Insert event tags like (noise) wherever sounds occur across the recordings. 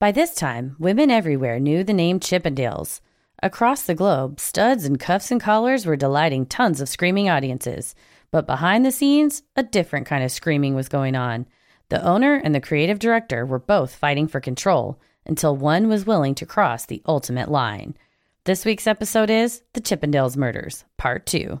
By this time, women everywhere knew the name Chippendales. Across the globe, studs and cuffs and collars were delighting tons of screaming audiences. But behind the scenes, a different kind of screaming was going on. The owner and the creative director were both fighting for control until one was willing to cross the ultimate line. This week's episode is The Chippendales Murders, Part 2.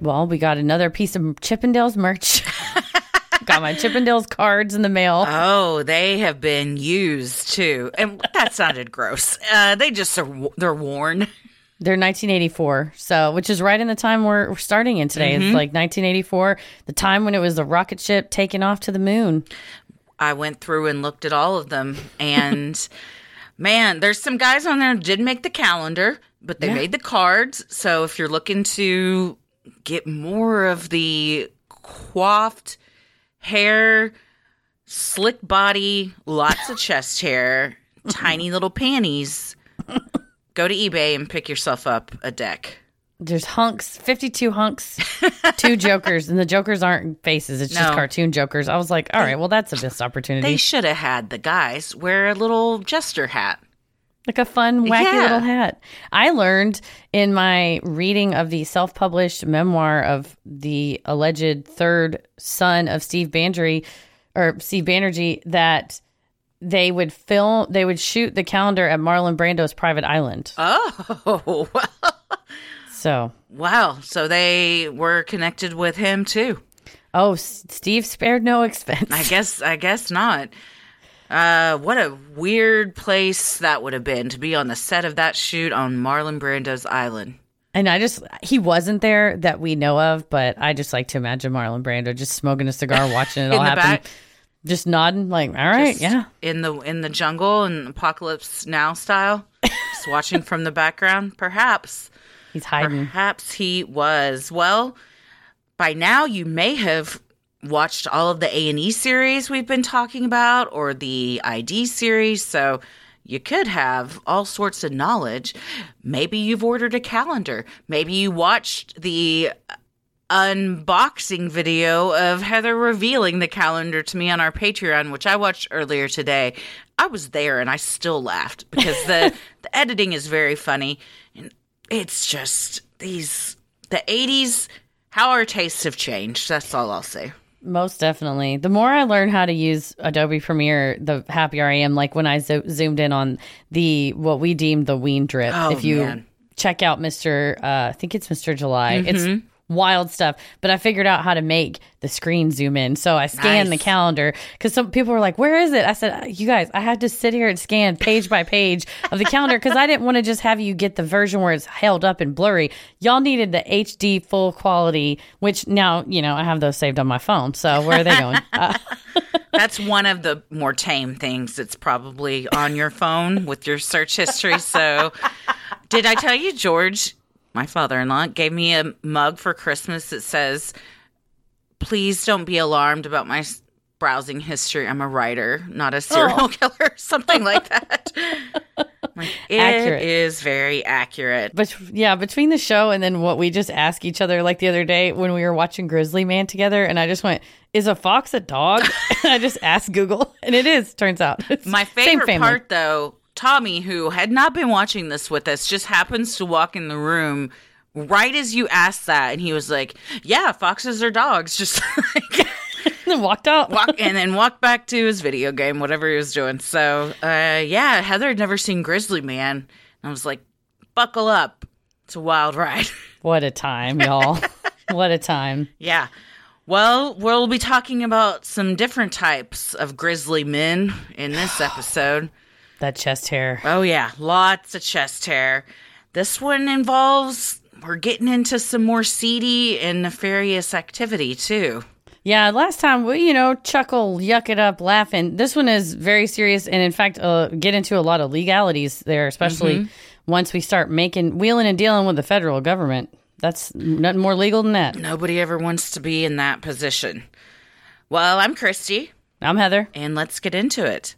Well, we got another piece of Chippendales merch. (laughs) got my Chippendales cards in the mail. Oh, they have been used too, and that sounded gross. Uh, they just are they're worn. They're 1984, so which is right in the time we're, we're starting in today. It's like 1984, the time when it was the rocket ship taking off to the moon. I went through and looked at all of them, and (laughs) man, there's some guys on there who did make the calendar, but they Yeah. made the cards. So if you're looking to get more of the coiffed hair, slick body, lots of chest hair, (laughs) tiny little panties, go to eBay and pick yourself up a deck. There's hunks, 52 hunks, two (laughs) jokers, and the jokers aren't faces. It's just cartoon jokers. I was like, all right, well, that's a missed opportunity. They should have had the guys wear a little jester hat. Like a fun, wacky Yeah. little hat. I learned in my reading of the self published memoir of the alleged third son of Steve Bandry or Steve Banerjee that they would film, they would shoot the calendar at Marlon Brando's private island. Oh, So, wow. So they were connected with him too. oh, Steve spared no expense. I guess I guess not. Uh, what a weird place that would have been to be on the set of that shoot on Marlon Brando's island. And I just, he wasn't there that we know of, but I just like to imagine Marlon Brando just smoking a cigar, (laughs) watching it all happen. back? Just nodding, like, all right, Just yeah. In the in the jungle and apocalypse now style. Just watching from the background. Perhaps. He's hiding. Perhaps he was. Well, by now you may have watched all of the A&E series we've been talking about or the ID series, so you could have all sorts of knowledge. Maybe you've ordered a calendar. Maybe you watched the unboxing video of Heather revealing the calendar to me on our Patreon, which I watched earlier today. I was there and I still laughed because the (laughs) the editing is very funny and it's just these the 80s how our tastes have changed. That's all I'll say. Most definitely. The more I learn how to use Adobe Premiere, the happier I am. Like when I zo- zoomed in on the what we deemed the Ween drip. Oh, if you man. check out Mr. Uh, I think it's Mr. July. Mm-hmm. It's wild stuff. But I figured out how to make the screen zoom in. So I scanned the calendar because some people were like, "Where is it?" I said, "You guys, I had to sit here and scan page by page of the calendar because I didn't want to just have you get the version where it's held up and blurry. Y'all needed the HD full quality, which now you know I have those saved on my phone. So where are they going? (laughs) Uh, That's one of the more tame things that's probably on your phone with your search history. So, did I tell you, George, my father in law, gave me a mug for Christmas that says, Please don't be alarmed about my browsing history. I'm a writer, not a serial oh. (laughs) killer, something like that. Like, it Accurate. is very accurate. But yeah, between the show and then what we just ask each other, like the other day when we were watching Grizzly Man together, and I just went, "Is a fox a dog?" (laughs) I just asked Google, and it is. Turns out, (laughs) My favorite part, though, Tommy, who had not been watching this with us, just happens to walk in the room right as you asked that, and he was like, "Yeah, foxes are dogs." (laughs) Just like (laughs) and walked out. (laughs) walk and then walked back to his video game, whatever he was doing. So, uh, yeah, Heather had never seen Grizzly Man, and I was like, "Buckle up, it's a wild ride." What a time, y'all! what a time. yeah. Well, we'll be talking about some different types of grizzly men in this episode. That chest hair. Oh yeah, lots of chest hair. This one involves we're getting into some more seedy and nefarious activity too. Yeah, last time we, you know, chuckle, yuck it up, laughing. This one is very serious, and in fact, uh, get into a lot of legalities there, especially once we start making wheeling and dealing with the federal government. That's nothing more legal than that. Nobody ever wants to be in that position. Well, I'm Christy, I'm Heather. and let's get into it.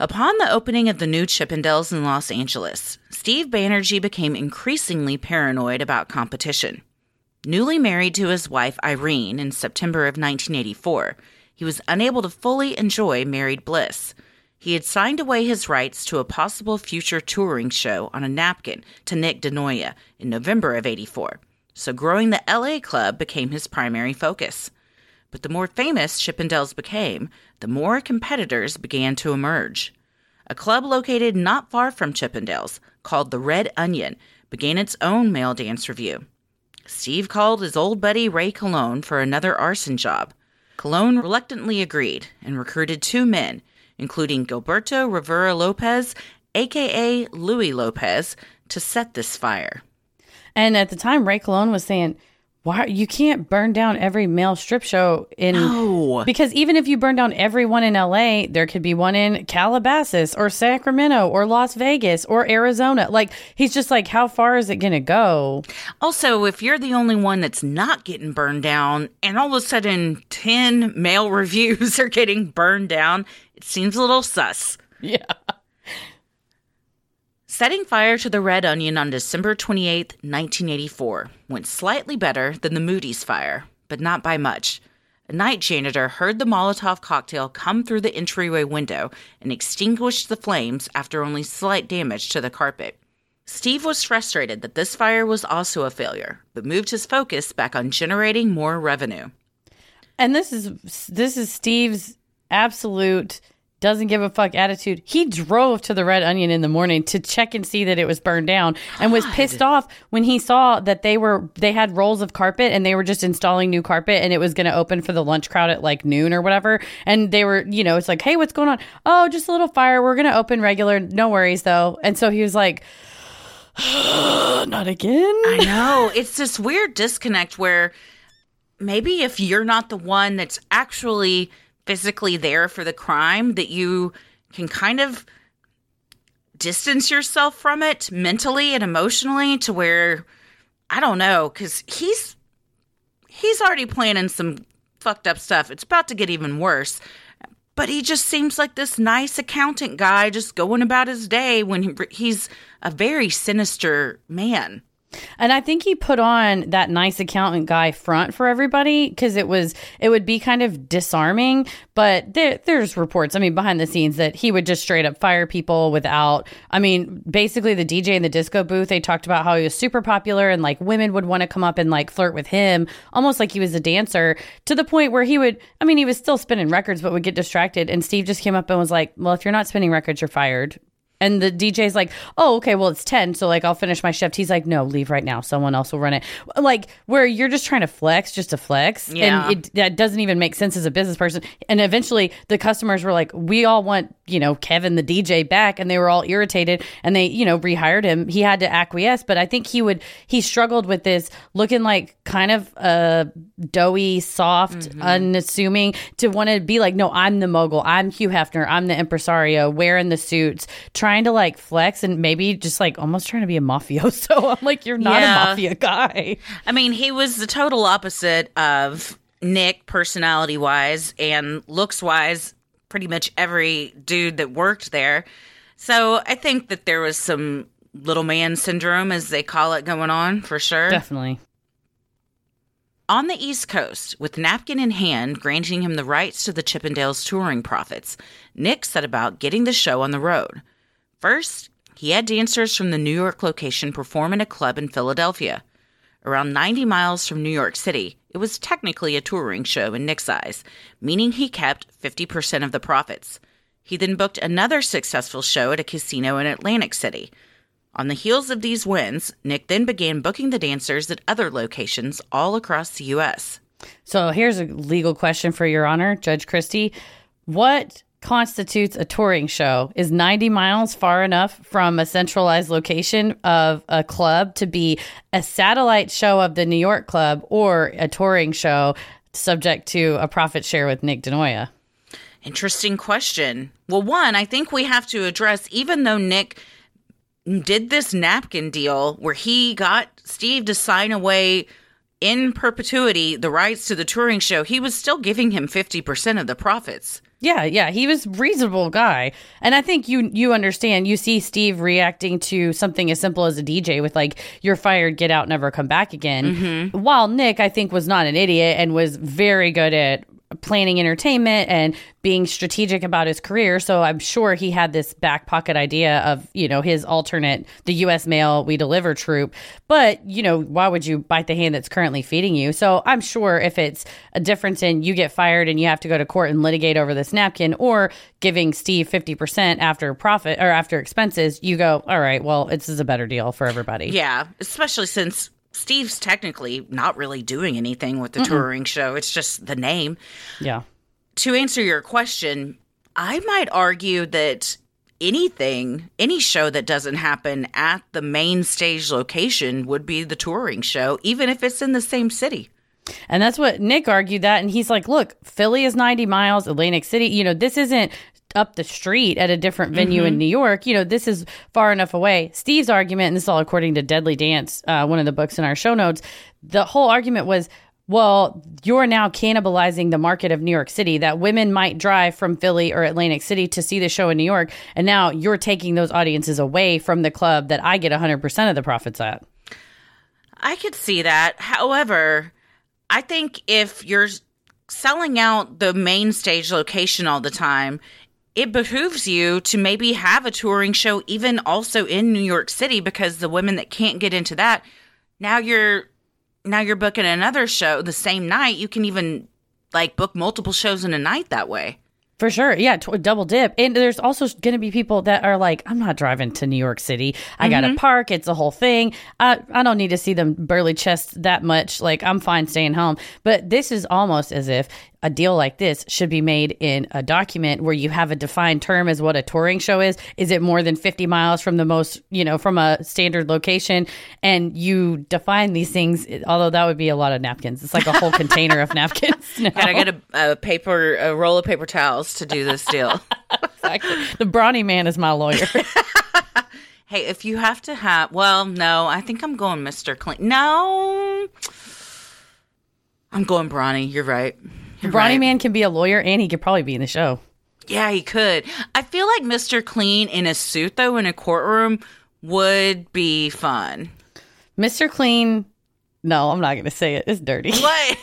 Upon the opening of the new Chippendales in Los Angeles, Steve Banerjee became increasingly paranoid about competition. Newly married to his wife Irene in September of 1984, he was unable to fully enjoy married bliss. He had signed away his rights to a possible future touring show on a napkin to Nick DeNoia in November of 84, so growing the LA club became his primary focus. But the more famous Chippendales became, the more competitors began to emerge. A club located not far from Chippendales, called the Red Onion, began its own male dance review. Steve called his old buddy Ray Colon for another arson job. Colon reluctantly agreed and recruited two men, including Gilberto Rivera Lopez, aka Louis Lopez, to set this fire. And at the time, Ray Colon was saying, "Why you can't burn down every male strip show in No. because even if you burn down every one in LA, there could be one in Calabasas or Sacramento or Las Vegas or Arizona. Like he's just like, how far is it going to go? Also, if you're the only one that's not getting burned down, and all of a sudden 10 male (laughs) reviews are getting burned down, it seems a little sus. Yeah. Setting fire to the Red Onion on December 28, 1984, went slightly better than the Moody's fire, but not by much. A night janitor heard the Molotov cocktail come through the entryway window and extinguished the flames after only slight damage to the carpet. Steve was frustrated that this fire was also a failure, but moved his focus back on generating more revenue. And this is this is Steve's absolute doesn't give a fuck attitude. He drove to the Red Onion in the morning to check and see that it was burned down and was pissed off when he saw that they were they had rolls of carpet and they were just installing new carpet and it was going to open for the lunch crowd at like noon or whatever and they were, you know, it's like, "Hey, what's going on?" "Oh, just a little fire. We're going to open regular. No worries though." And so he was like, (sighs) "Not again." I know. It's this weird disconnect where maybe if you're not the one that's actually physically there for the crime, that you can kind of distance yourself from it mentally and emotionally to where I don't know, because he's he's already planning some fucked up stuff. It's about to get even worse. But he just seems like this nice accountant guy just going about his day when he, he's a very sinister man. And I think he put on that nice accountant guy front for everybody because it was it would be kind of disarming. But there, there's reports, I mean, behind the scenes that he would just straight up fire people without. I mean, basically the DJ in the disco booth. They talked about how he was super popular and like women would want to come up and like flirt with him, almost like he was a dancer. To the point where he would, I mean, he was still spinning records, but would get distracted. And Steve just came up and was like, "Well, if you're not spinning records, you're fired." And the DJ's like, oh, okay, well, it's 10. So, like, I'll finish my shift. He's like, no, leave right now. Someone else will run it. Like, where you're just trying to flex just to flex. Yeah. And it, that doesn't even make sense as a business person. And eventually, the customers were like, we all want, you know, Kevin, the DJ, back. And they were all irritated and they, you know, rehired him. He had to acquiesce. But I think he would, he struggled with this looking like kind of uh, doughy, soft, unassuming to want to be like, no, I'm the mogul. I'm Hugh Hefner. I'm the impresario wearing the suits, trying to like flex and maybe just like almost trying to be a mafioso. (laughs) I'm like, you're not Yeah. a mafia guy. I mean, he was the total opposite of Nick, personality wise and looks wise, pretty much every dude that worked there. So I think that there was some little man syndrome, as they call it, going on for sure. Definitely. On the East Coast, with napkin in hand granting him the rights to the Chippendales touring profits, Nick set about getting the show on the road. First, he had dancers from the New York location perform in a club in Philadelphia. Around 90 miles from New York City, it was technically a touring show in Nick's eyes, meaning he kept 50% of the profits. He then booked another successful show at a casino in Atlantic City. On the heels of these wins, Nick then began booking the dancers at other locations all across the U.S. So here's a legal question for Your Honor, Judge Christie. What constitutes a touring show? Is 90 miles far enough from a centralized location of a club to be a satellite show of the New York club or a touring show subject to a profit share with Nick DeNoia? Interesting question. Well, one, I think we have to address, even though Nick did this napkin deal where he got Steve to sign away in perpetuity the rights to the touring show, he was still giving him 50% of the profits. Yeah, yeah, he was reasonable guy. And I think you you understand. You see Steve reacting to something as simple as a DJ with like you're fired, get out, never come back again. Mm-hmm. While Nick I think was not an idiot and was very good at planning entertainment and being strategic about his career. So I'm sure he had this back pocket idea of, you know, his alternate, the US mail we deliver troop. But, you know, why would you bite the hand that's currently feeding you? So I'm sure if it's a difference in you get fired and you have to go to court and litigate over this napkin or giving Steve 50% after profit or after expenses, you go, all right, well, this is a better deal for everybody. Yeah, especially since Steve's technically not really doing anything with the touring show. It's just the name. Yeah. To answer your question, I might argue that anything, any show that doesn't happen at the main stage location would be the touring show, even if it's in the same city. And that's what Nick argued that. And he's like, look, Philly is 90 miles, Atlantic City, you know, this isn't up the street at a different venue in New York. You know, this is far enough away. Steve's argument, and this is all according to Deadly Dance, uh, one of the books in our show notes, the whole argument was, well, you're now cannibalizing the market of New York City, that women might drive from Philly or Atlantic City to see the show in New York. And now you're taking those audiences away from the club that I get 100% of the profits at. I could see that. However, I think if you're selling out the main stage location all the time, it behooves you to maybe have a touring show even also in New York City because the women that can't get into that, now you're now you're booking another show the same night. You can even like book multiple shows in a night that way. For sure. Yeah. T- double dip. And there's also going to be people that are like, I'm not driving to New York City. I got to mm-hmm. park. It's a whole thing. I, I don't need to see them burly chest that much. Like, I'm fine staying home. But this is almost as if a deal like this should be made in a document where you have a defined term as what a touring show is. Is it more than 50 miles from the most, you know, from a standard location? And you define these things, although that would be a lot of napkins. It's like a whole (laughs) container of napkins. now. Gotta get a, a paper, a roll of paper towels to do this deal. (laughs) Exactly. The brawny man is my lawyer. (laughs) hey, if you have to have, well, no, I think I'm going Mr. Clean. No, I'm going Brawny. You're right. You're brawny right. man can be a lawyer and he could probably be in the show. Yeah, he could. I feel like Mr. Clean in a suit, though, in a courtroom would be fun. Mr. Clean, no, I'm not going to say it. It's dirty. (laughs) What?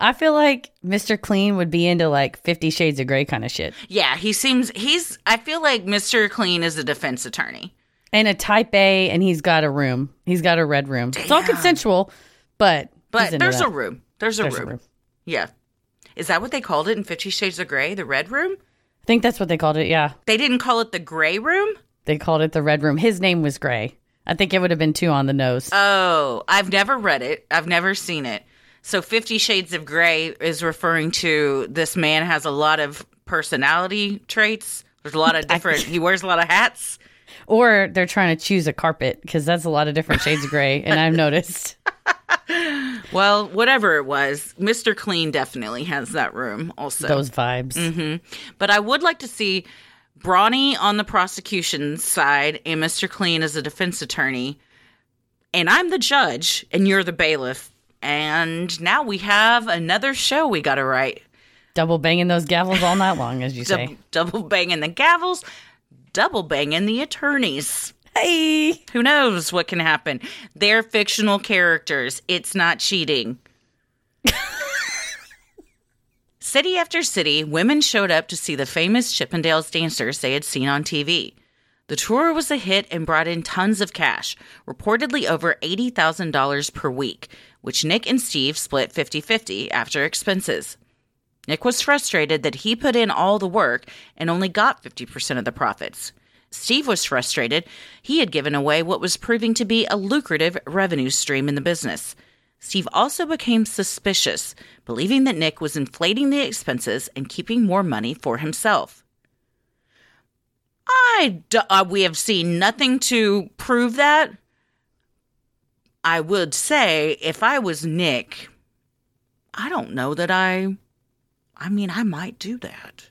I feel like Mr. Clean would be into like 50 Shades of Grey kind of shit. yeah, he seems, he's, I feel like Mr. Clean is a defense attorney. And a type A, and he's got a room. He's got a red room. It's all consensual, but. But there's that. a room. There's a There's a room. room. Yeah. Is that what they called it in Fifty Shades of Grey? The red room? I think that's what they called it. Yeah. They didn't call it the gray room? They called it the red room. His name was Gray. I think it would have been two on the nose. Oh, I've never read it. I've never seen it. So Fifty Shades of Grey is referring to this man has a lot of personality traits. There's a lot of (laughs) different. (laughs) he wears a lot of hats. or they're trying to choose a carpet because that's a lot of different shades of gray. And I've (laughs) noticed. Well, whatever it was, Mister Clean definitely has that room. Also, those vibes. Mm-hmm. but I would like to see Brawny on the prosecution side and Mr. Clean as a defense attorney. And I'm the judge and you're the bailiff. And now we have another show we got to write. Double banging those gavels all night long, as you say. Dou- double banging the gavels, double banging the attorneys. Hey. Who knows what can happen? They're fictional characters. It's not cheating. (laughs) city after city, women showed up to see the famous Chippendales dancers they had seen on TV. The tour was a hit and brought in tons of cash, reportedly over $80,000 per week, which Nick and Steve split 50 50 after expenses. Nick was frustrated that he put in all the work and only got 50% of the profits. Steve was frustrated he had given away what was proving to be a lucrative revenue stream in the business. Steve also became suspicious, believing that Nick was inflating the expenses and keeping more money for himself. I d- uh, we have seen nothing to prove that. I would say if I was Nick, I don't know that I I mean, I might do that.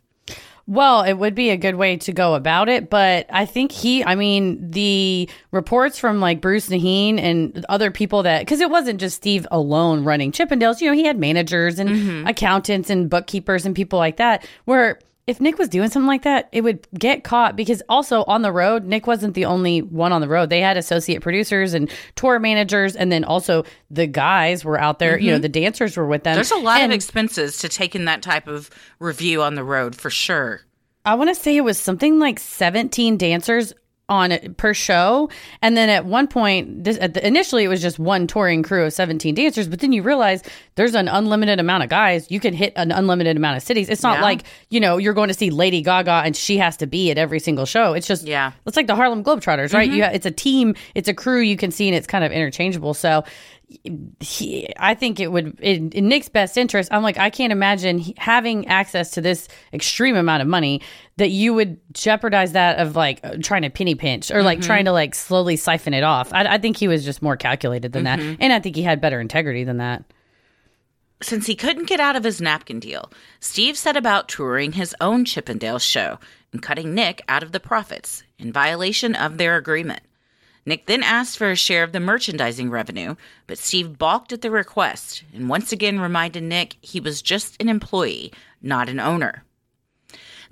Well, it would be a good way to go about it, but I think he, I mean, the reports from like Bruce Nahin and other people that, because it wasn't just Steve alone running Chippendales, you know, he had managers and mm-hmm. accountants and bookkeepers and people like that, where if Nick was doing something like that, it would get caught because also on the road, Nick wasn't the only one on the road. They had associate producers and tour managers, and then also the guys were out there. Mm-hmm. You know, mm-hmm. the dancers were with them. There's a lot and of expenses to taking that type of review on the road for sure. I want to say it was something like 17 dancers on per show. And then at one point this at the, initially it was just one touring crew of 17 dancers but then you realize there's an unlimited amount of guys. You can hit an unlimited amount of cities. It's not yeah. like you know you're going to see lady gaga and she has to be at every single show. It's just yeah. it's like the harlem globetrotters right? Mm-hmm. you it's a team it's a crew you can see and it's kind of interchangeable. So he, I think it would in, in, Nick's best interest. I'm like, I can't imagine having access to this extreme amount of money that you would jeopardize that of like trying to penny pinch or like mm-hmm. trying to like slowly siphon it off. I, I, think he was just more calculated than mm-hmm. that, and I think he had better integrity than that. Since he couldn't get out of his napkin deal, Steve set about touring his own Chippendale show and cutting Nick out of the profits in violation of their agreement. Nick then asked for a share of the merchandising revenue, but Steve balked at the request and once again reminded Nick he was just an employee, not an owner.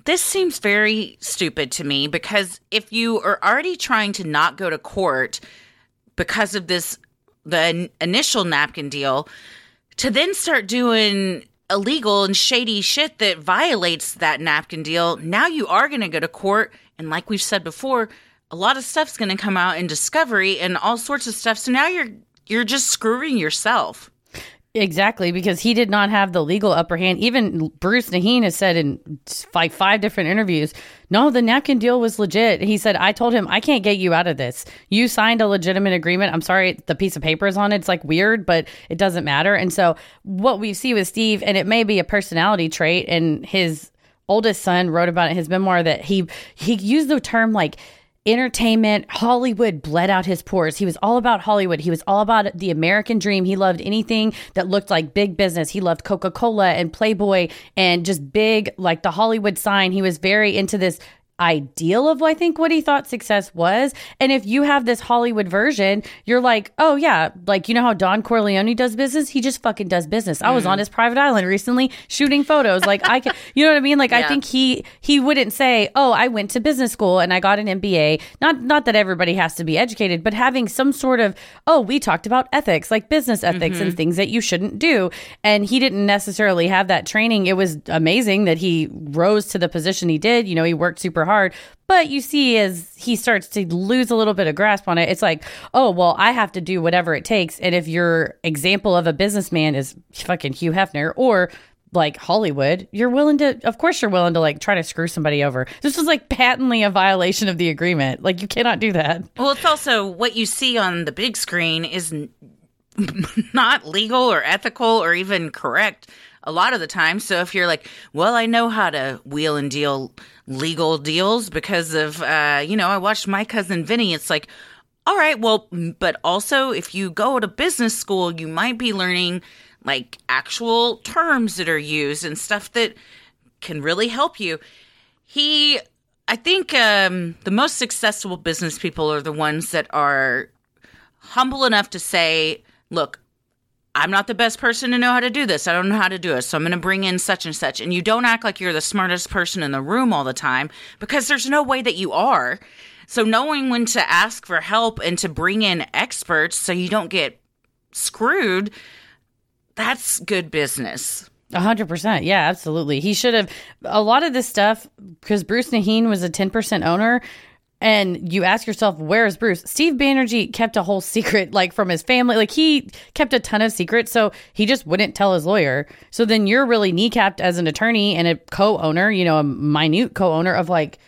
This seems very stupid to me because if you are already trying to not go to court because of this, the initial napkin deal, to then start doing illegal and shady shit that violates that napkin deal, now you are going to go to court. And like we've said before, a lot of stuff's going to come out in discovery and all sorts of stuff. So now you're you're just screwing yourself. Exactly, because he did not have the legal upper hand. Even Bruce Nahin has said in like five different interviews, no, the napkin deal was legit. He said, I told him, I can't get you out of this. You signed a legitimate agreement. I'm sorry, the piece of paper is on it. It's like weird, but it doesn't matter. And so what we see with Steve, and it may be a personality trait, and his oldest son wrote about it in his memoir that he he used the term like entertainment, Hollywood bled out his pores. He was all about Hollywood. He was all about the American dream. He loved anything that looked like big business. He loved Coca Cola and Playboy and just big, like the Hollywood sign. He was very into this ideal of I think what he thought success was. And if you have this Hollywood version, you're like, oh yeah, like you know how Don Corleone does business? He just fucking does business. Mm. I was on mm. his private island recently shooting photos. Like I can (laughs) you know what I mean? Like yeah. I think he he wouldn't say, Oh, I went to business school and I got an MBA. Not not that everybody has to be educated, but having some sort of, oh, we talked about ethics, like business ethics mm-hmm. and things that you shouldn't do. And he didn't necessarily have that training. It was amazing that he rose to the position he did. You know, he worked super hard hard. But you see, as he starts to lose a little bit of grasp on it, it's like, oh, well, I have to do whatever it takes. And if your example of a businessman is fucking Hugh Hefner or like Hollywood, you're willing to, of course, you're willing to like try to screw somebody over. This is like patently a violation of the agreement. Like, you cannot do that. Well, it's also what you see on the big screen is (laughs) not legal or ethical or even correct a lot of the time. So if you're like, well, I know how to wheel and deal legal deals because of, uh, you know, I watched my cousin Vinny. It's like, all right, well, but also if you go to business school, you might be learning like actual terms that are used and stuff that can really help you. He, I think um, the most successful business people are the ones that are humble enough to say, look, I'm not the best person to know how to do this. I don't know how to do it. So I'm going to bring in such and such. And you don't act like you're the smartest person in the room all the time because there's no way that you are. So knowing when to ask for help and to bring in experts so you don't get screwed, that's good business. A hundred percent. Yeah, absolutely. He should have a lot of this stuff because Bruce Nahin was a 10% owner and you ask yourself, where is Bruce? Steve Banerjee kept a whole secret, (laughs) like from his family. Like he kept a ton of secrets, so he just wouldn't tell his lawyer. So then you're really kneecapped as an attorney and a co-owner, you know, a minute co-owner of like,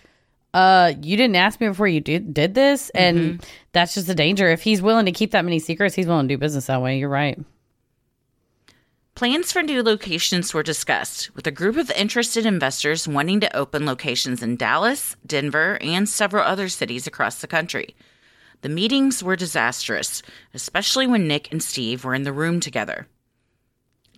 uh, you didn't ask me before you did did this, and mm-hmm. that's just a danger. If he's willing to keep that many secrets, he's willing to do business that way. You're right. Plans for new locations were discussed, with a group of interested investors wanting to open locations in Dallas, Denver, and several other cities across the country. The meetings were disastrous, especially when Nick and Steve were in the room together.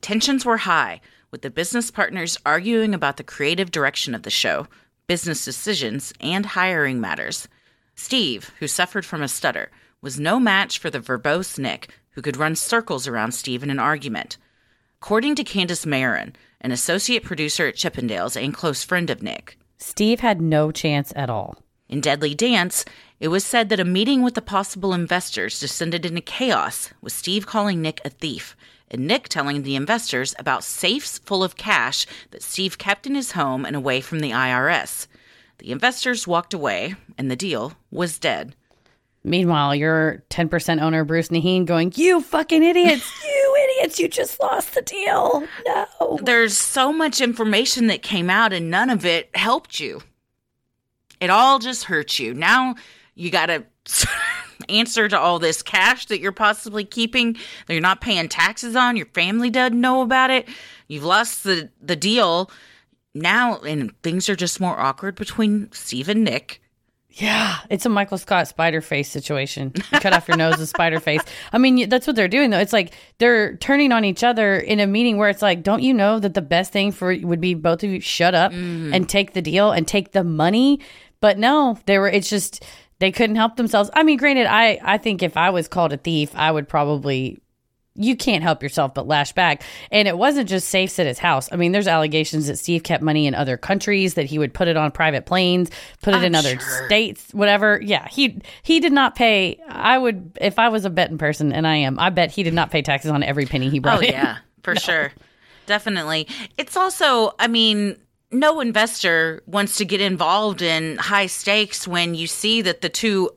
Tensions were high, with the business partners arguing about the creative direction of the show, business decisions, and hiring matters. Steve, who suffered from a stutter, was no match for the verbose Nick, who could run circles around Steve in an argument. According to Candace Marin, an associate producer at Chippendales and close friend of Nick, Steve had no chance at all. in Deadly Dance, it was said that a meeting with the possible investors descended into chaos, with Steve calling Nick a thief, and Nick telling the investors about safes full of cash that Steve kept in his home and away from the IRS. The investors walked away, and the deal was dead. Meanwhile, your 10% owner, Bruce Nahin, going, You fucking idiots! (laughs) You You just lost the deal! No! There's so much information that came out, and none of it helped you. It all just hurt you. Now you got to (laughs) answer to all this cash that you're possibly keeping that you're not paying taxes on. Your family doesn't know about it. You've lost the, the deal. Now, and things are just more awkward between Steve and Nick. Yeah, it's a Michael Scott spider face situation. You cut off your nose with spider face. I mean, that's what they're doing though. It's like they're turning on each other in a meeting where it's like, don't you know that the best thing for would be both of you shut up mm-hmm. and take the deal and take the money? But no, they were. It's just they couldn't help themselves. I mean, granted, I I think if I was called a thief, I would probably. You can't help yourself but lash back. And it wasn't just safes at his house. I mean, there's allegations that Steve kept money in other countries, that he would put it on private planes, put it I'm in other sure. states, whatever. Yeah, he he did not pay. I would if I was a betting person, and I am. I bet he did not pay taxes on every penny he brought Oh in. yeah, for (laughs) sure. Definitely. It's also, I mean, no investor wants to get involved in high stakes when you see that the two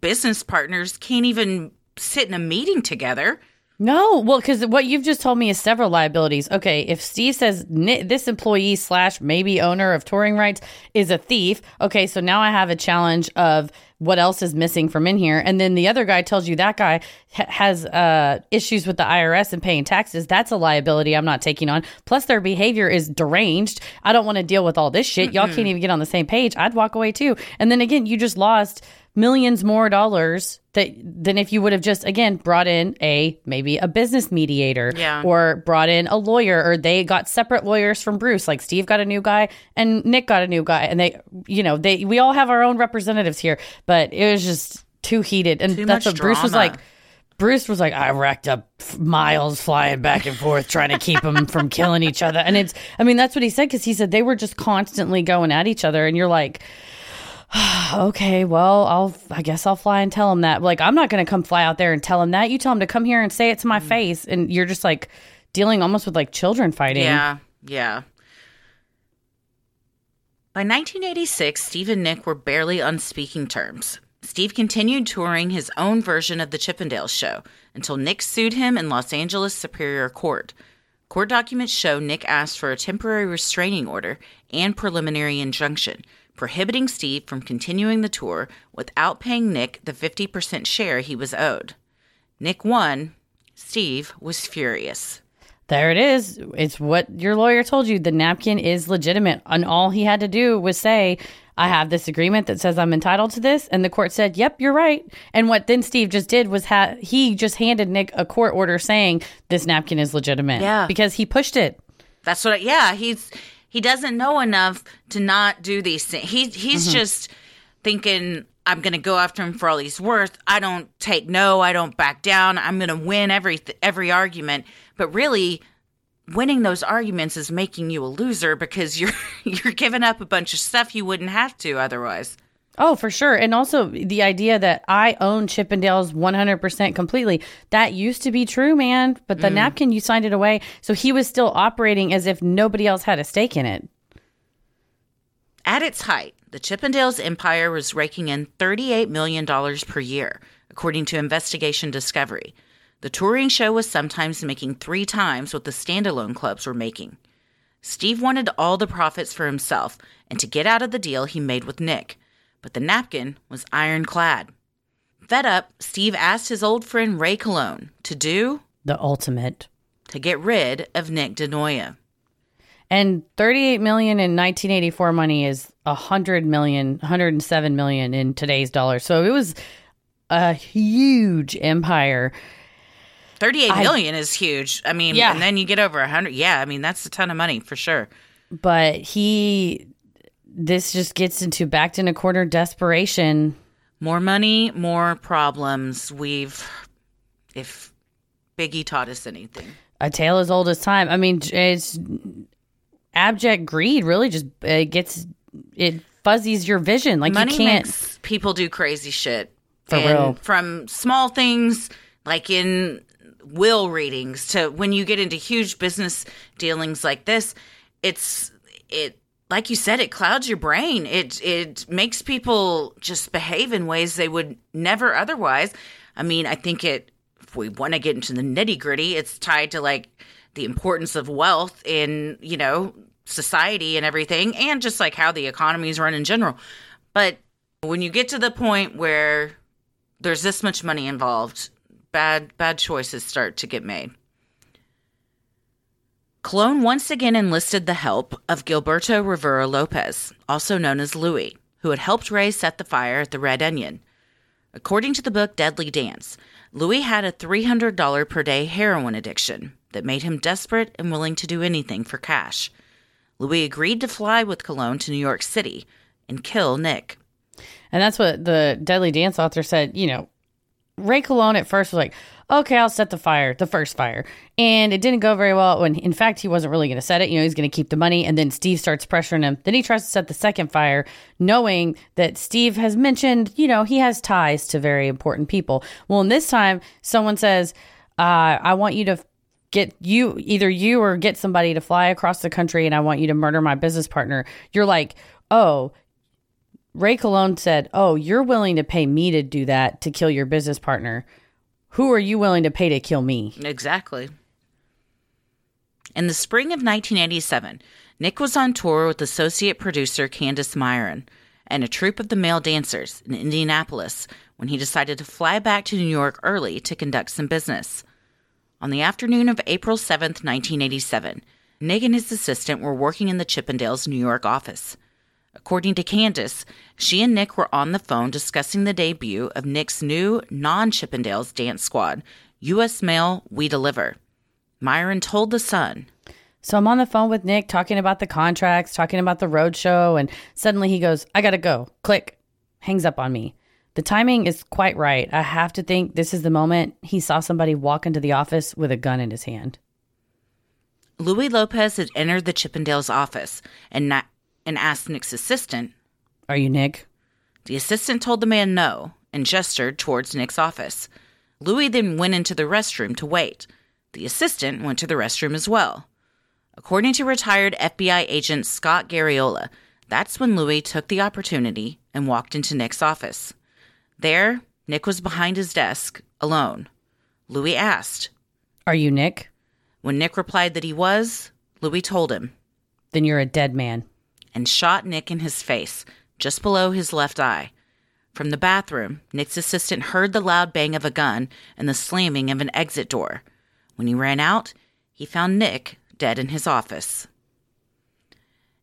business partners can't even sit in a meeting together. No, well, because what you've just told me is several liabilities. Okay, if Steve says this employee slash maybe owner of touring rights is a thief, okay, so now I have a challenge of what else is missing from in here, and then the other guy tells you that guy ha- has uh, issues with the IRS and paying taxes. That's a liability I'm not taking on. Plus, their behavior is deranged. I don't want to deal with all this shit. Y'all can't even get on the same page. I'd walk away too. And then again, you just lost millions more dollars that than if you would have just again brought in a maybe a business mediator Yeah. or brought in a lawyer or they got separate lawyers from Bruce like Steve got a new guy and Nick got a new guy and they you know they we all have our own representatives here but it was just too heated and Too that's what Bruce was like Bruce was like, I racked up miles flying back and forth trying to keep them from killing each other. And it's, I mean, that's what he said because he said they were just constantly going at each other. And you're like, (sighs) okay, well, I'll, I guess I'll fly and tell him that. Like, I'm not going to come fly out there and tell him that. You tell him to come here and say it to my mm. face. And you're just like dealing almost with like children fighting. Yeah, yeah. By 1986, Steve and Nick were barely on speaking terms. Steve continued touring his own version of the Chippendales show until Nick sued him in Los Angeles Superior Court. Court documents show Nick asked for a temporary restraining order and preliminary injunction, prohibiting Steve from continuing the tour without paying Nick the 50% share he was owed. Nick won. Steve was furious. There it is. It's what your lawyer told you. The napkin is legitimate. And all he had to do was say, I have this agreement that says I'm entitled to this. And the court said, Yep, you're right. And what then Steve just did was ha- he just handed Nick a court order saying this napkin is legitimate. Yeah. Because he pushed it. That's what. I, Yeah, he's he doesn't know enough to not do these things. He he's mm-hmm. just thinking I'm going to go after him for all he's worth. I don't take no. I don't back down. I'm going to win every every argument. But really, winning those arguments is making you a loser because you're (laughs) you're giving up a bunch of stuff you wouldn't have to otherwise. Oh, for sure. And also the idea that I own Chippendales 100% completely. That used to be true, man. But the mm. napkin, you signed it away. So he was still operating as if nobody else had a stake in it. At its height, the Chippendales empire was raking in $38 million per year, according to Investigation Discovery. The touring show was sometimes making three times what the standalone clubs were making. Steve wanted all the profits for himself and to get out of the deal he made with Nick, but the napkin was ironclad. Fed up, Steve asked his old friend Ray Colon to do The ultimate to get rid of Nick DeNoia. And 38 million in 1984 money is 100 million, 107 million in today's dollars. So it was a huge empire. Thirty-eight I- million is huge. I mean, Yeah. and then you get over a hundred. Yeah, I mean that's a ton of money for sure. But he, this just gets into backed in a corner desperation. More money, more problems. We've, if Biggie taught us anything, A tale as old as time. I mean, it's abject greed really just it gets, it fuzzies your vision. Like money you can't. makes people do crazy shit. For And real. From small things like in will readings to when you get into huge business dealings like this, it's it like you said, it clouds your brain. It it makes people just behave in ways they would never otherwise. I mean, I think it if we want to get into the nitty gritty, it's tied to like the importance of wealth in, you know, society and everything, and just like how the economies run in general. But when you get to the point where there's this much money involved, bad bad choices start to get made. Colon once again enlisted the help of Gilberto Rivera Lopez, also known as Louis, who had helped Ray set the fire at the Red Onion. According to the book Deadly Dance, Louis had a $300 per day heroin addiction that made him desperate and willing to do anything for cash. Louis agreed to fly with Colon to New York City and kill Nick. And that's what the Deadly Dance author said. You know, Ray Colon at first was like, okay, I'll set the fire, the first fire. And it didn't go very well when, in fact, he wasn't really going to set it. You know, he's going to keep the money. And then Steve starts pressuring him. Then he tries to set the second fire, knowing that Steve has mentioned, you know, he has ties to very important people. Well, and this time, someone says, uh, I want you to get you either you or get somebody to fly across the country and I want you to murder my business partner. You're like, oh, Ray Colon said, Oh, you're willing to pay me to do that to kill your business partner. Who are you willing to pay to kill me? Exactly. In the spring of 1987, Nick was on tour with associate producer Candace Mayron and a troupe of the male dancers in Indianapolis when he decided to fly back to New York early to conduct some business. On the afternoon of April 7th, 1987, Nick and his assistant were working in the Chippendales' New York office. According to Candace, she and Nick were on the phone discussing the debut of Nick's new non Chippendales dance squad, U.S. Mail We Deliver. Mayron told The Sun, So I'm on the phone with Nick talking about the contracts, talking about the road show, and suddenly he goes, I gotta go. Click. Hangs up on me. The timing is quite right. I have to think this is the moment he saw somebody walk into the office with a gun in his hand. Louis Lopez had entered the Chippendales office and, na- and asked Nick's assistant. Are you Nick? The assistant told the man no and gestured towards Nick's office. Louis then went into the restroom to wait. The assistant went to the restroom as well. According to retired FBI agent Scott Garriola, that's when Louis took the opportunity and walked into Nick's office. There, Nick was behind his desk, alone. Louis asked. Are you Nick? When Nick replied that he was, Louis told him Then you're a dead man. And shot Nick in his face, just below his left eye. From the bathroom, Nick's assistant heard the loud bang of a gun and the slamming of an exit door. When he ran out, he found Nick dead in his office.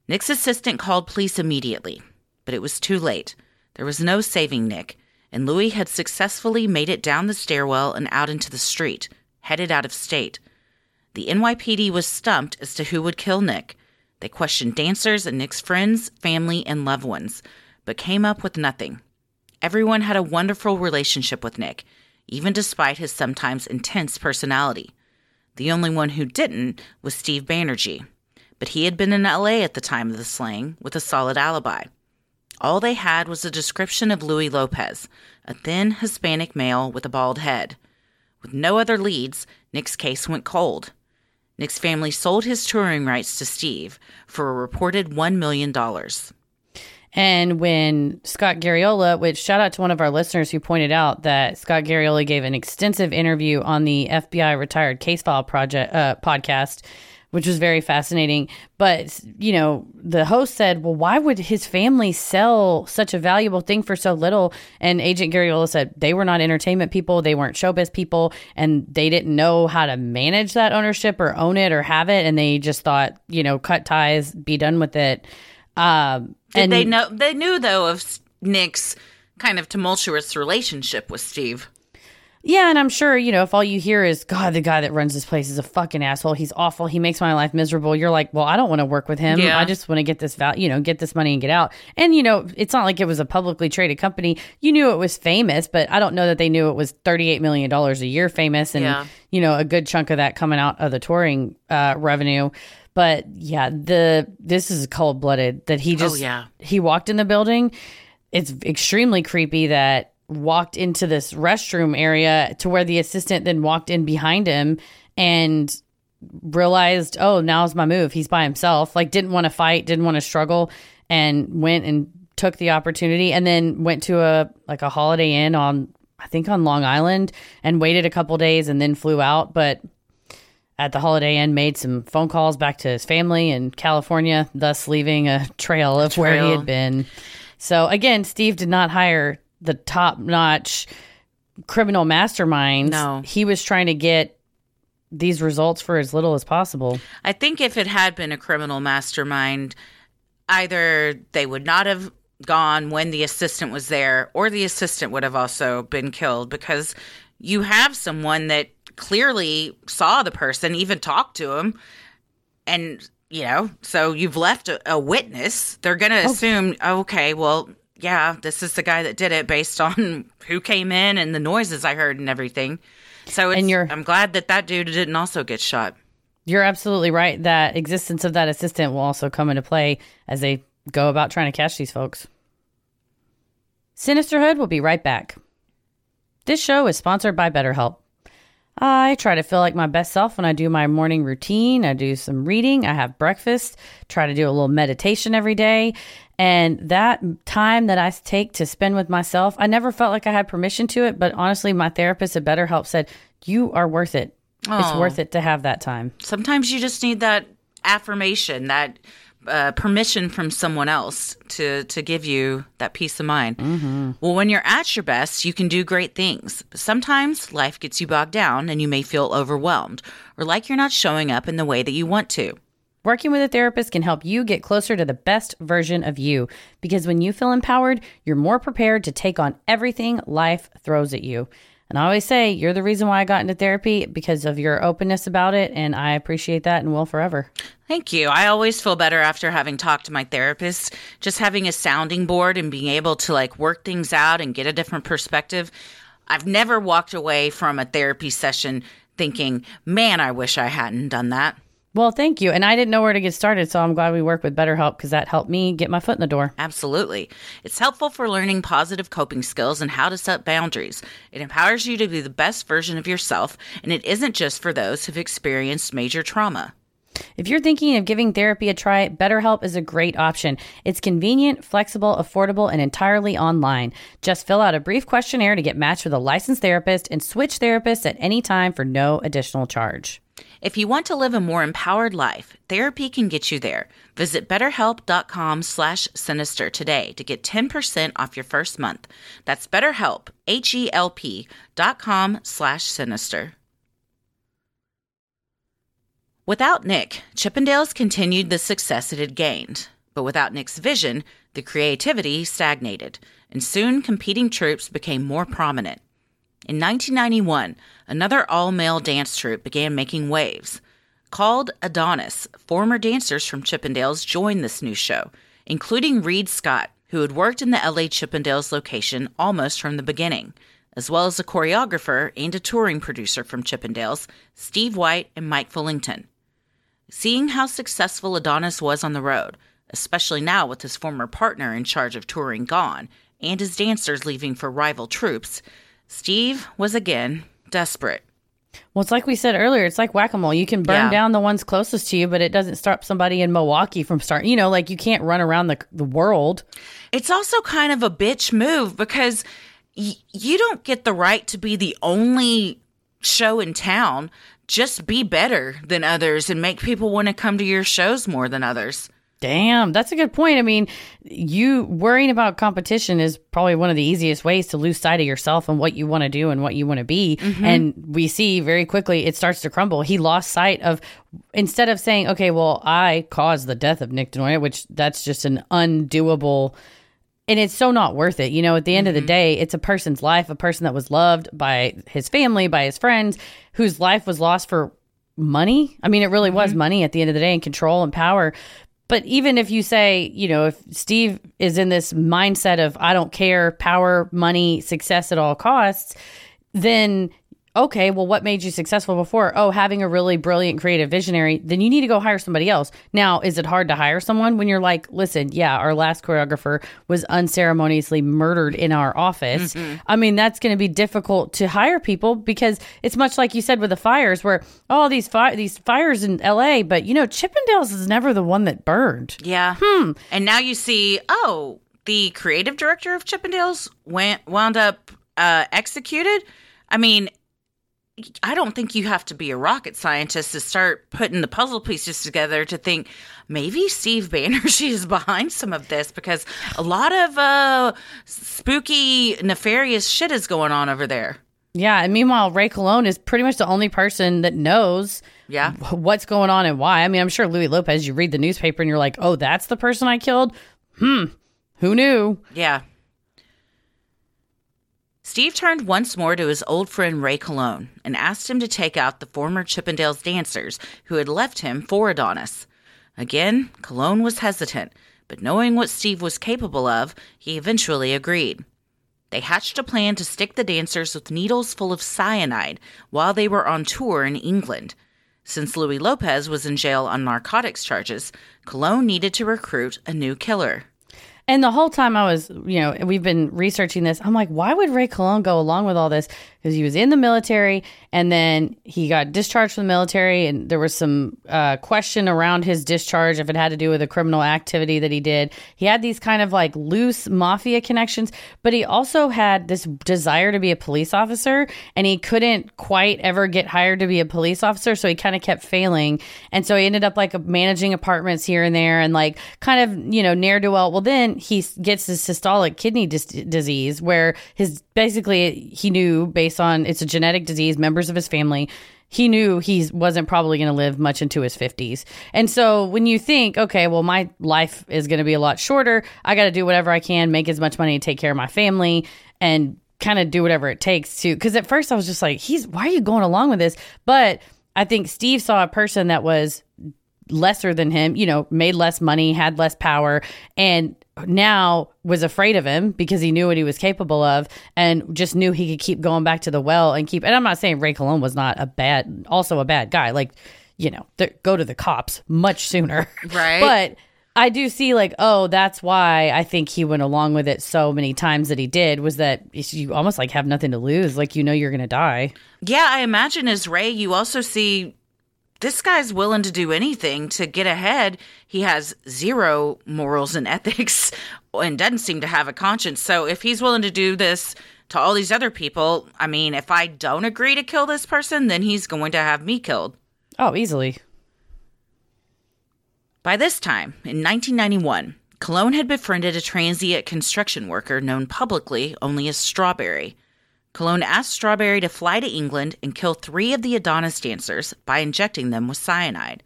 Nick's assistant called police immediately, but it was too late. There was no saving Nick, and Louis had successfully made it down the stairwell and out into the street, headed out of state. The NYPD was stumped as to who would kill Nick. They questioned dancers and Nick's friends, family, and loved ones, but came up with nothing. Everyone had a wonderful relationship with Nick, even despite his sometimes intense personality. The only one who didn't was Steve Banerjee, but he had been in LA at the time of the slaying with a solid alibi. All they had was a description of Louis Lopez, a thin Hispanic male with a bald head. With no other leads, Nick's case went cold. Nick's family sold his touring rights to Steve for a reported $1 million. And when Scott Garriola, which shout out to one of our listeners who pointed out that Scott Garriola gave an extensive interview on the FBI Retired Case File Project uh, podcast which was very fascinating. But, you know, the host said, well, why would his family sell such a valuable thing for so little? And Agent Garriola said they were not entertainment people, they weren't showbiz people, and they didn't know how to manage that ownership or own it or have it. And they just thought, you know, cut ties, be done with it. Um, Did and they know? They knew though of Nick's kind of tumultuous relationship with Steve. Yeah, and I'm sure, you know, if all you hear is, God, the guy that runs this place is a fucking asshole. He's awful. He makes my life miserable. You're like, well, I don't want to work with him. Yeah. I just want to get this value, you know, get this money and get out. And, you know, it's not like it was a publicly traded company. You knew it was famous, but I don't know that they knew it was $38 million a year famous and, Yeah. you know, a good chunk of that coming out of the touring uh, revenue. But yeah, the this is cold blooded that he just yeah. he walked in the building. It's extremely creepy that walked into this restroom area to where the assistant then walked in behind him and realized, oh, now's my move. He's by himself. Like didn't want to fight, didn't want to struggle, and went and took the opportunity and then went to a like a holiday inn on I think on Long Island and waited a couple days and then flew out. But at the Holiday Inn, made some phone calls back to his family in California, thus leaving a trail of where he had been. So again, Steve did not hire the top notch criminal masterminds. No. He was trying to get these results for as little as possible. I think if it had been a criminal mastermind, either they would not have gone when the assistant was there, or the assistant would have also been killed because you have someone that clearly saw the person, even talked to him, and you know, so you've left a, a witness. They're going to oh. assume, oh, okay, well, yeah, this is the guy that did it based (laughs) on who came in and the noises I heard and everything. So it's, And you're- I'm glad that that dude didn't also get shot. You're absolutely right. That existence of that assistant will also come into play as they go about trying to catch these folks. Sinisterhood will be right back. This show is sponsored by BetterHelp. I try to feel like my best self when I do my morning routine. I do some reading, I have breakfast, try to do a little meditation every day. And that time that I take to spend with myself, I never felt like I had permission to it. But honestly, my therapist at BetterHelp said, You are worth it. It's worth it to have that time. sometimes you just need that affirmation, that uh, permission from someone else to to give you that peace of mind. Well, when you're at your best, you can do great things. But sometimes life gets you bogged down, and you may feel overwhelmed or like you're not showing up in the way that you want to. Working with a therapist can help you get closer to the best version of you because when you feel empowered, you're more prepared to take on everything life throws at you. And I always say, you're the reason why I got into therapy because of your openness about it. And I appreciate that and will forever. Thank you. I always feel better after having talked to my therapist. Just having a sounding board and being able to like work things out and get a different perspective. I've never walked away from a therapy session thinking, man, I wish I hadn't done that. Well, thank you. And I didn't know where to get started. So I'm glad we work with BetterHelp because that helped me get my foot in the door. Absolutely. It's helpful for learning positive coping skills and how to set boundaries. It empowers you to be the best version of yourself, and it isn't just for those who've experienced major trauma. If you're thinking of giving therapy a try, BetterHelp is a great option. It's convenient, flexible, affordable, and entirely online. Just fill out a brief questionnaire to get matched with a licensed therapist and switch therapists at any time for no additional charge. If you want to live a more empowered life, therapy can get you there. Visit betterhelp.com slash sinister today to get 10% off your first month. That's betterhelp, H-E-L-P dot com slash sinister. Without Nick, Chippendales continued the success it had gained. But without Nick's vision, the creativity stagnated, and soon competing troupes became more prominent. In 1991, another all male dance troupe began making waves. Called Adonis, former dancers from Chippendales joined this new show, including Reed Scott, who had worked in the LA Chippendales location almost from the beginning, as well as a choreographer and a touring producer from Chippendales, Steve White and Mike Fullington. Seeing how successful Adonis was on the road, especially now with his former partner in charge of touring gone and his dancers leaving for rival troops, Steve was again desperate. Well, it's like we said earlier, it's like whack a mole. You can burn Yeah. down the ones closest to you, but it doesn't stop somebody in Milwaukee from starting. You know, like you can't run around the, the world. It's also kind of a bitch move because y- you don't get the right to be the only show in town just be better than others and make people want to come to your shows more than others. Damn, that's a good point. I mean, you worrying about competition is probably one of the easiest ways to lose sight of yourself and what you want to do and what you want to be. Mm-hmm. And we see very quickly it starts to crumble. He lost sight of instead of saying, "Okay, well, I caused the death of Nick DeNoia," which that's just an undoable and it's so not worth it. You know, at the end of the mm-hmm. day, it's a person's life, a person that was loved by his family, by his friends, whose life was lost for money. I mean, it really was mm-hmm. money at the end of the day and control and power. But even if you say, you know, if Steve is in this mindset of I don't care, power, money, success at all costs, then okay, well, what made you successful before? Oh, having a really brilliant creative visionary, then you need to go hire somebody else. Now, is it hard to hire someone when you're like, listen, yeah, our last choreographer was unceremoniously murdered in our office? I mean, that's going to be difficult to hire people because it's much like you said with the fires, where oh, these fi- these fires in L.A., but you know, Chippendales is never the one that burned. Yeah. Hmm. And now you see, oh, the creative director of Chippendales went wound up uh, executed. I mean, I don't think you have to be a rocket scientist to start putting the puzzle pieces together to think maybe Steve Banerjee (laughs) is behind some of this because a lot of uh, spooky, nefarious shit is going on over there. Yeah, and meanwhile, Ray Colon is pretty much the only person that knows Yeah. what's going on and why. I mean, I'm sure Louis Lopez, you read the newspaper and you're like, oh, that's the person I killed? Hmm, who knew? Yeah. Steve turned once more to his old friend Ray Colon and asked him to take out the former Chippendales dancers who had left him for Adonis. Again, Colon was hesitant, but knowing what Steve was capable of, he eventually agreed. They hatched a plan to stick the dancers with needles full of cyanide while they were on tour in England. Since Louis Lopez was in jail on narcotics charges, Colon needed to recruit a new killer. And the whole time I was, you know, we've been researching this. I'm like, why would Ray Colon go along with all this? Because he was in the military and then he got discharged from the military, and there was some uh, question around his discharge if it had to do with a criminal activity that he did. He had these kind of like loose mafia connections, but he also had this desire to be a police officer, and he couldn't quite ever get hired to be a police officer, so he kind of kept failing, and so he ended up like managing apartments here and there, and like kind of you know ne'er do well. Well, then he gets this systolic kidney dis- disease where his basically he knew based on it's a genetic disease, members of his family. He knew he wasn't probably going to live much into his 50s. And so when you think, okay, well, my life is going to be a lot shorter, I got to do whatever I can, make as much money take care of my family, and kind of do whatever it takes to. Because at first I was just like, he's, why are you going along with this? But I think Steve saw a person that was lesser than him, you know, made less money, had less power, and now was afraid of him because he knew what he was capable of and just knew he could keep going back to the well and keep and I'm not saying Ray Colon was not a bad also a bad guy. Like, you know, th- go to the cops much sooner. (laughs) Right. But I do see like, oh, that's why I think he went along with it so many times that he did was that you almost like have nothing to lose. Like you know you're gonna die. Yeah, I imagine as Ray, you also see this guy's willing to do anything to get ahead. He has zero morals and (laughs) ethics and doesn't seem to have a conscience. So if he's willing to do this to all these other people, I mean, if I don't agree to kill this person, then he's going to have me killed. Oh, easily. By this time, in 1991, Colon had befriended a transient construction worker known publicly only as Strawberry. Colon asked Strawberry to fly to England and kill three of the Adonis dancers by injecting them with cyanide.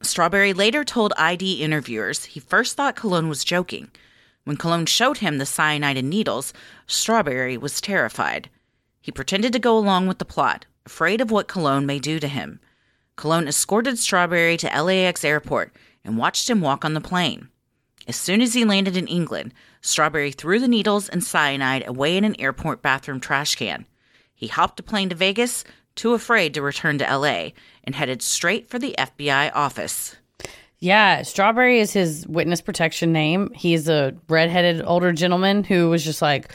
Strawberry later told ID interviewers he first thought Colon was joking. When Colon showed him the cyanide and needles, Strawberry was terrified. He pretended to go along with the plot, afraid of what Colon may do to him. Colon escorted Strawberry to LAX airport and watched him walk on the plane. As soon as he landed in England, Strawberry threw the needles and cyanide away in an airport bathroom trash can. He hopped a plane to Vegas, too afraid to return to LA, and headed straight for the FBI office. Yeah, Strawberry is his witness protection name. He's a redheaded older gentleman who was just like,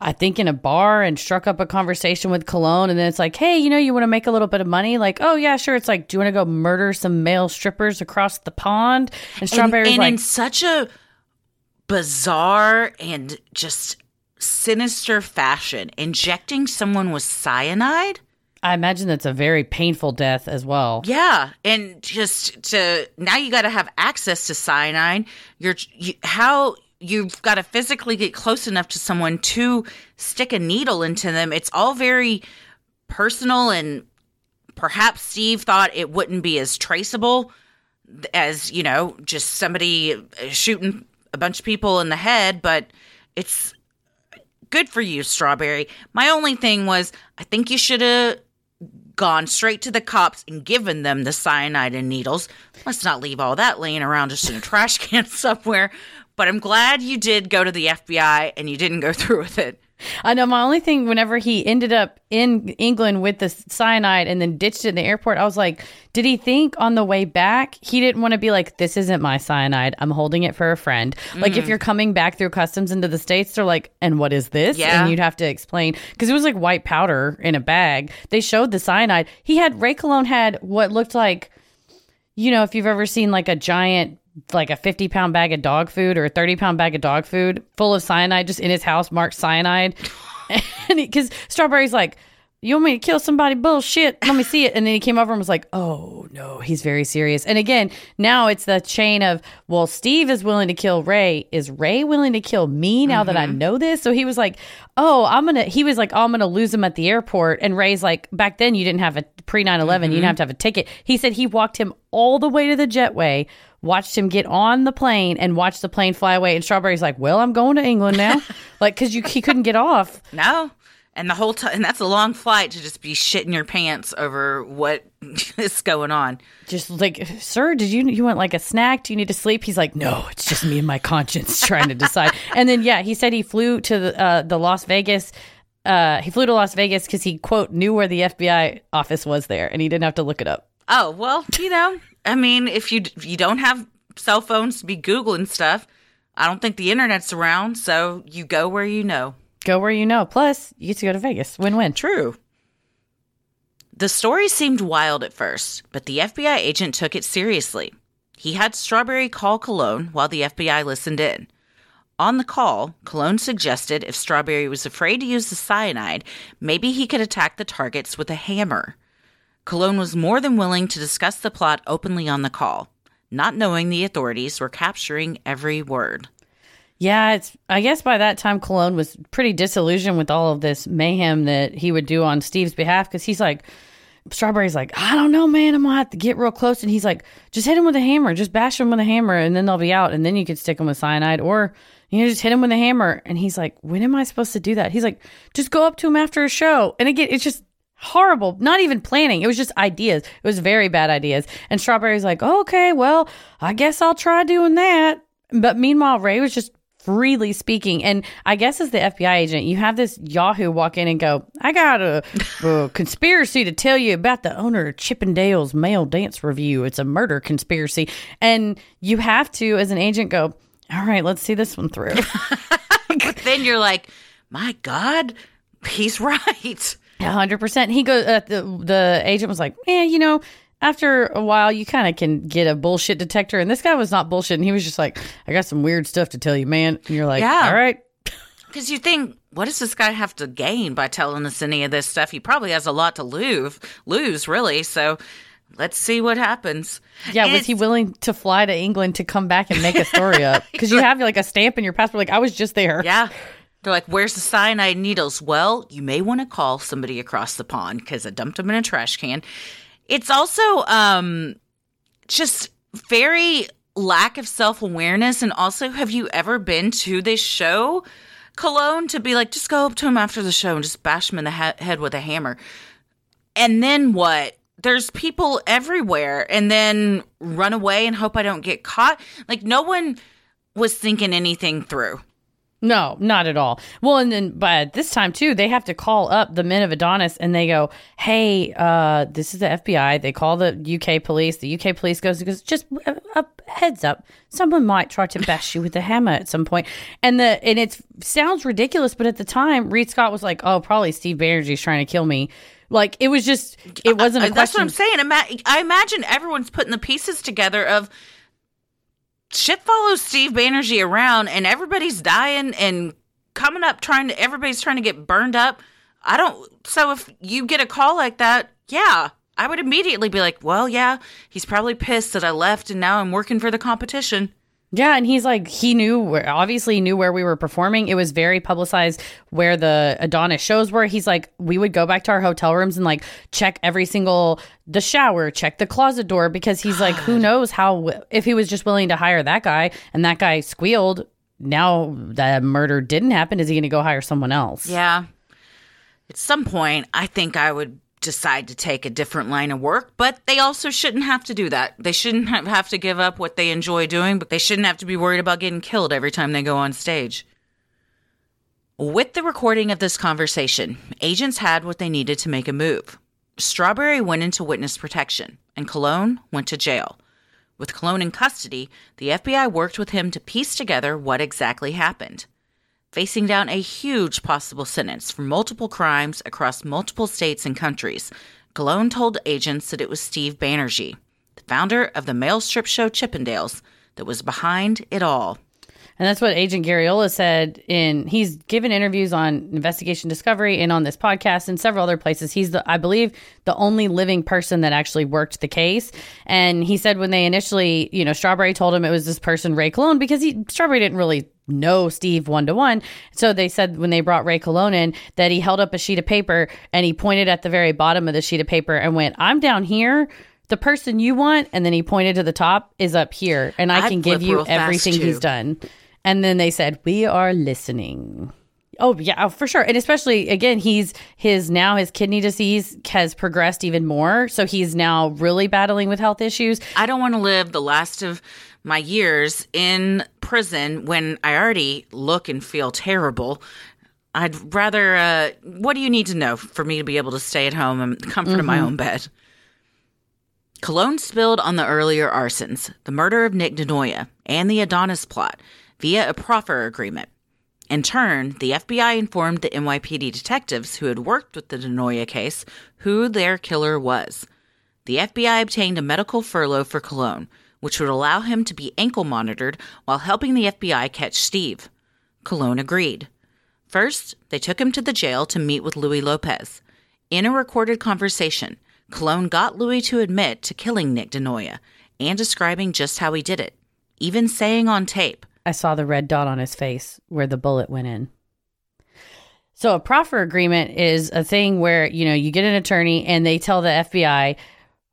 I think in a bar and struck up a conversation with Colon. And then it's like, hey, you know, you want to make a little bit of money? Like, oh, yeah, sure. It's like, do you want to go murder some male strippers across the pond? And And, and like, in such a bizarre and just sinister fashion, injecting someone with cyanide? I imagine that's a very painful death as well. Yeah, and just to now you got to have access to cyanide. You're you, how you've got to physically get close enough to someone to stick a needle into them. It's all very personal and perhaps Steve thought it wouldn't be as traceable as, you know, just somebody shooting a bunch of people in the head, but it's good for you, Strawberry. My only thing was, I think you should have gone straight to the cops and given them the cyanide and needles. Let's not leave all that laying around just in a trash can (laughs) somewhere. But I'm glad you did go to the FBI and you didn't go through with it. I know my only thing whenever he ended up in England with the cyanide and then ditched it in the airport, I was like, did he think on the way back he didn't want to be like, this isn't my cyanide. I'm holding it for a friend. Mm. Like if you're coming back through customs into the States, they're like, and what is this? Yeah. And you'd have to explain because it was like white powder in a bag. They showed the cyanide. He had, Ray Colon had what looked like, you know, if you've ever seen like a giant like a 50 pound bag of dog food or a 30 pound bag of dog food full of cyanide just in his house marked cyanide (laughs) and because strawberry's like you want me to kill somebody bullshit let me see it and then he came over and was like oh no he's very serious and again now it's the chain of well steve is willing to kill ray is ray willing to kill me now mm-hmm. that i mm-hmm. know this so he was like oh i'm gonna he was like oh i'm gonna lose him at the airport and ray's like back then you didn't have a pre 9-11 mm-hmm. you didn't mm-hmm. have to have a ticket he said he walked him all the way to the jetway watched him get on the plane and watched the plane fly away. And Strawberry's like, "Well, I'm going to England now," (laughs) like because you he couldn't get off. No, and the whole time, and that's a long flight to just be shitting your pants over what (laughs) is going on. Just like, sir, did you you want like a snack? Do you need to sleep? He's like, no, it's just me and my conscience (laughs) trying to decide. and then yeah, he said he flew to the uh, the Las Vegas. Uh, he flew to Las Vegas because he quote knew where the FBI office was there, and he didn't have to look it up. Oh well, you know, I mean, if you you don't have cell phones to be googling stuff, I don't think the internet's around, so you go where you know. Go where you know. Plus, you get to go to Vegas. Win-win. True. The story seemed wild at first, but the FBI agent took it seriously. He had Strawberry call Colon while the FBI listened in. On the call, Colon suggested if Strawberry was afraid to use the cyanide, maybe he could attack the targets with a hammer. Colon was more than willing to discuss the plot openly on the call, not knowing the authorities were capturing every word. Yeah, it's I guess by that time Colon was pretty disillusioned with all of this mayhem that he would do on Steve's behalf because he's like Strawberry's like, I don't know, man. I'm gonna have to get real close. And he's like, just hit him with a hammer, just bash him with a hammer, and then they'll be out. And then you could stick him with cyanide, or you know, just hit him with a hammer. And he's like, when am I supposed to do that? He's like, just go up to him after a show. And again, it's just horrible. Not even planning. It was just ideas. It was very bad ideas. And Strawberry's like, okay, well, I guess I'll try doing that. But meanwhile, Ray was just freely speaking. And I guess as the FBI agent, you have this Yahoo walk in and go, I got a, a (laughs) conspiracy to tell you about the owner of Chippendale's male dance revue It's a murder conspiracy. And you have to, as an agent, go, all right, let's see this one through. (laughs) but then you're like, my God, he's (laughs) right hundred percent. He goes. Uh, the the agent was like, "Yeah, you know." After a while, you kind of can get a bullshit detector, and this guy was not bullshit. And he was just like, "I got some weird stuff to tell you, man." And you're like, yeah. "All right." Because (laughs) you think, what does this guy have to gain by telling us any of this stuff? He probably has a lot to lose, lose really. So let's see what happens. Yeah, and was he willing to fly to England to come back and make a story up? (laughs) Because you have like a stamp in your passport, like I was just there. Yeah, they're like, where's the cyanide needles? Well, you may want to call somebody across the pond because I dumped them in a trash can. It's also um, just very lack of self awareness. And also, have you ever been to this show, Colon, to be like, just go up to him after the show and just bash him in the he- head with a hammer? And then what? There's people everywhere, and then run away and hope I don't get caught. Like, no one was thinking anything through. No, not at all. Well, and then but this time too, they have to call up the men of Adonis and they go, "Hey, uh, this is the FBI." They call the UK police. The UK police goes, "Goes just a, a heads up, someone might try to bash you with a hammer at some point." And the and it sounds ridiculous, but at the time, Reed Scott was like, "Oh, probably Steve Banerjee's trying to kill me." Like it was just, it wasn't. A That's what I'm saying. I imagine everyone's putting the pieces together of shit follows Steve Banerjee around and everybody's dying and coming up trying to everybody's trying to get burned up. I don't. So if you get a call like that, yeah, I would immediately be like, well, yeah, he's probably pissed that I left and now I'm working for the competition. Yeah, and he's like, he knew, where, obviously knew where we were performing. It was very publicized where the Adonis shows were. He's like, we would go back to our hotel rooms and like check every single the shower, check the closet door because he's like, who knows how if he was just willing to hire that guy and that guy squealed. Now that murder didn't happen, is he going to go hire someone else? Yeah. At some point, I think I would decide to take a different line of work, but they also shouldn't have to do that. They shouldn't have, to give up what they enjoy doing, but they shouldn't have to be worried about getting killed every time they go on stage. With the recording of this conversation, agents had what they needed to make a move. Strawberry went into witness protection, and Colon went to jail. With Colon in custody, the FBI worked with him to piece together what exactly happened facing down a huge possible sentence for multiple crimes across multiple states and countries. Colon told agents that it was Steve Banerjee, the founder of the male strip show Chippendales, that was behind it all. And that's what Agent Garriola said in he's given interviews on Investigation Discovery and on this podcast and several other places. He's the I believe the only living person that actually worked the case. And he said when they initially, you know, Strawberry told him it was this person, Ray Colon, because he Strawberry didn't really know Steve one to one. So they said when they brought Ray Colon in that he held up a sheet of paper and he pointed at the very bottom of the sheet of paper and went, I'm down here the person you want, and then he pointed to the top, is up here, and I I'd can give you everything he's done. And then they said, "We are listening." Oh yeah, oh, for sure. And especially again, he's his now his kidney disease has progressed even more, so he's now really battling with health issues. I don't want to live the last of my years in prison when I already look and feel terrible. I'd rather. Uh, what do you need to know for me to be able to stay at home and the comfort in my own bed? Colon spilled on the earlier arsons, the murder of Nick DeNoia, and the Adonis plot via a proffer agreement. In turn, the FBI informed the NYPD detectives who had worked with the DeNoia case who their killer was. The FBI obtained a medical furlough for Colon, which would allow him to be ankle monitored while helping the FBI catch Steve. Colon agreed. First, they took him to the jail to meet with Louis Lopez. In a recorded conversation, Colon got Louis to admit to killing Nick DeNoia and describing just how he did it, even saying on tape, I saw the red dot on his face where the bullet went in. So a proffer agreement is a thing where, you know, you get an attorney and they tell the FBI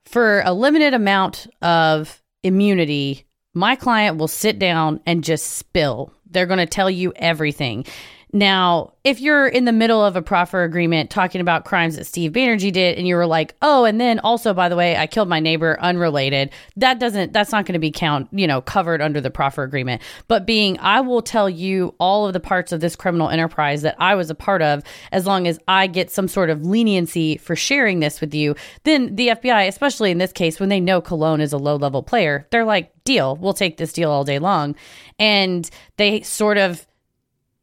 for a limited amount of immunity, my client will sit down and just spill. They're going to tell you everything. Now, if you're in the middle of a proffer agreement talking about crimes that Steve Banerjee did and you were like, "Oh, and then also by the way, I killed my neighbor unrelated." That doesn't that's not going to be count, you know, covered under the proffer agreement. But being I will tell you all of the parts of this criminal enterprise that I was a part of as long as I get some sort of leniency for sharing this with you, then the FBI, especially in this case when they know Colon is a low-level player, they're like, "Deal. We'll take this deal all day long." And they sort of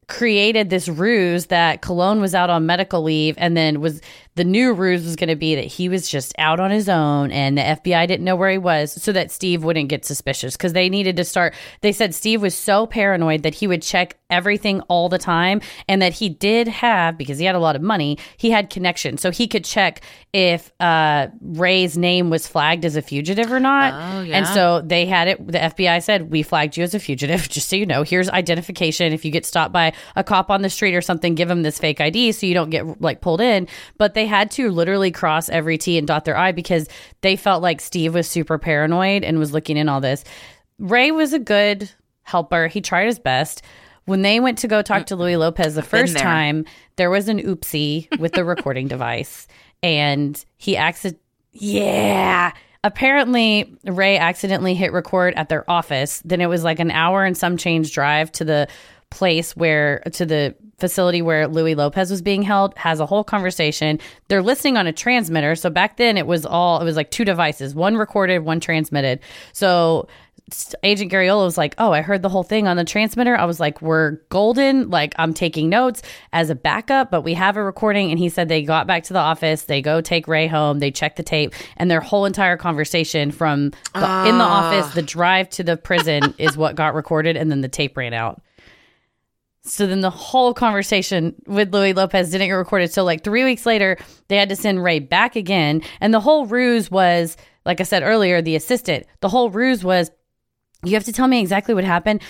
created this ruse that Colon was out on medical leave and then was the new ruse was going to be that he was just out on his own and the FBI didn't know where he was so that Steve wouldn't get suspicious because they needed to start they said Steve was so paranoid that he would check everything all the time and that he did have because he had a lot of money he had connections. So he could check if uh, Ray's name was flagged as a fugitive or not. Oh, yeah. and so they had it the FBI said we flagged you as a fugitive (laughs) just so you know. Here's identification. If you get stopped by a cop on the street or something give them this fake ID so you don't get like pulled in. But they had to literally cross every T and dot their I because they felt like Steve was super paranoid and was looking in all this. Ray was a good helper. He tried his best. When they went to go talk to Louis Lopez the first there. time there was an oopsie with the recording device and he accident yeah. Apparently ray accidentally hit record at their office. Then it was like an hour and some change drive to the place where to the facility where louis lopez was being held has a whole conversation they're listening on a transmitter so back then it was all it was like two devices one recorded one transmitted so Agent Garriola was like, "Oh, I heard the whole thing on the transmitter." I was like, "We're golden. Like, I'm taking notes as a backup, but we have a recording." And he said they got back to the office. They go take Ray home. They check the tape, and their whole entire conversation from the, in the ah. office, the drive to the prison is what got recorded, and then the tape ran out. So then the whole conversation with Louis Lopez didn't get recorded. So like three weeks later, they had to send Ray back again. And the whole ruse was, like I said earlier, the assistant. The whole ruse was you have to tell me exactly what happened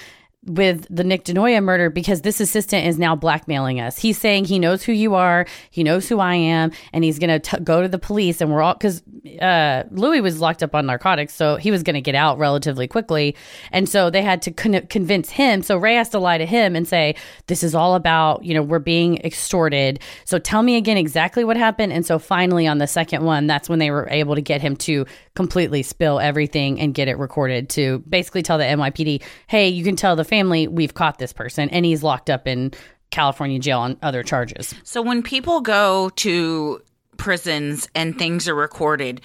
with the Nick DeNoia murder because this assistant is now blackmailing us. He's saying he knows who you are, he knows who I am, and he's going to go to the police. And we're all because uh, Louis was locked up on narcotics, so he was going to get out relatively quickly. And so they had to con- convince him. So Ray has to lie to him and say, This is all about, you know, we're being extorted. So tell me again exactly what happened. And so finally, on the second one, that's when they were able to get him to completely spill everything and get it recorded to basically tell the NYPD, Hey, you can tell the family we've caught this person and he's locked up in California jail on other charges. So when people go to prisons and things are recorded,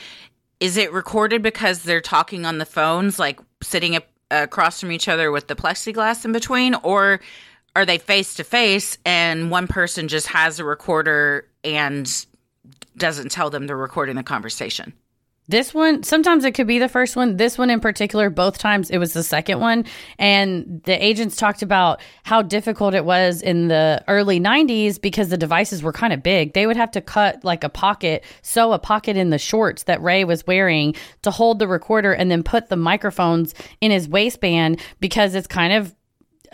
is it recorded because they're talking on the phones, like sitting up, across from each other with the plexiglass in between, or are they face to face and one person just has a recorder and doesn't tell them they're recording the conversation? This one, sometimes it could be the first one. This one in particular, both times it was the second one. And the agents talked about how difficult it was in the early 90s because the devices were kind of big. They would have to cut like a pocket, sew a pocket in the shorts that Ray was wearing to hold the recorder and then put the microphones in his waistband because it's kind of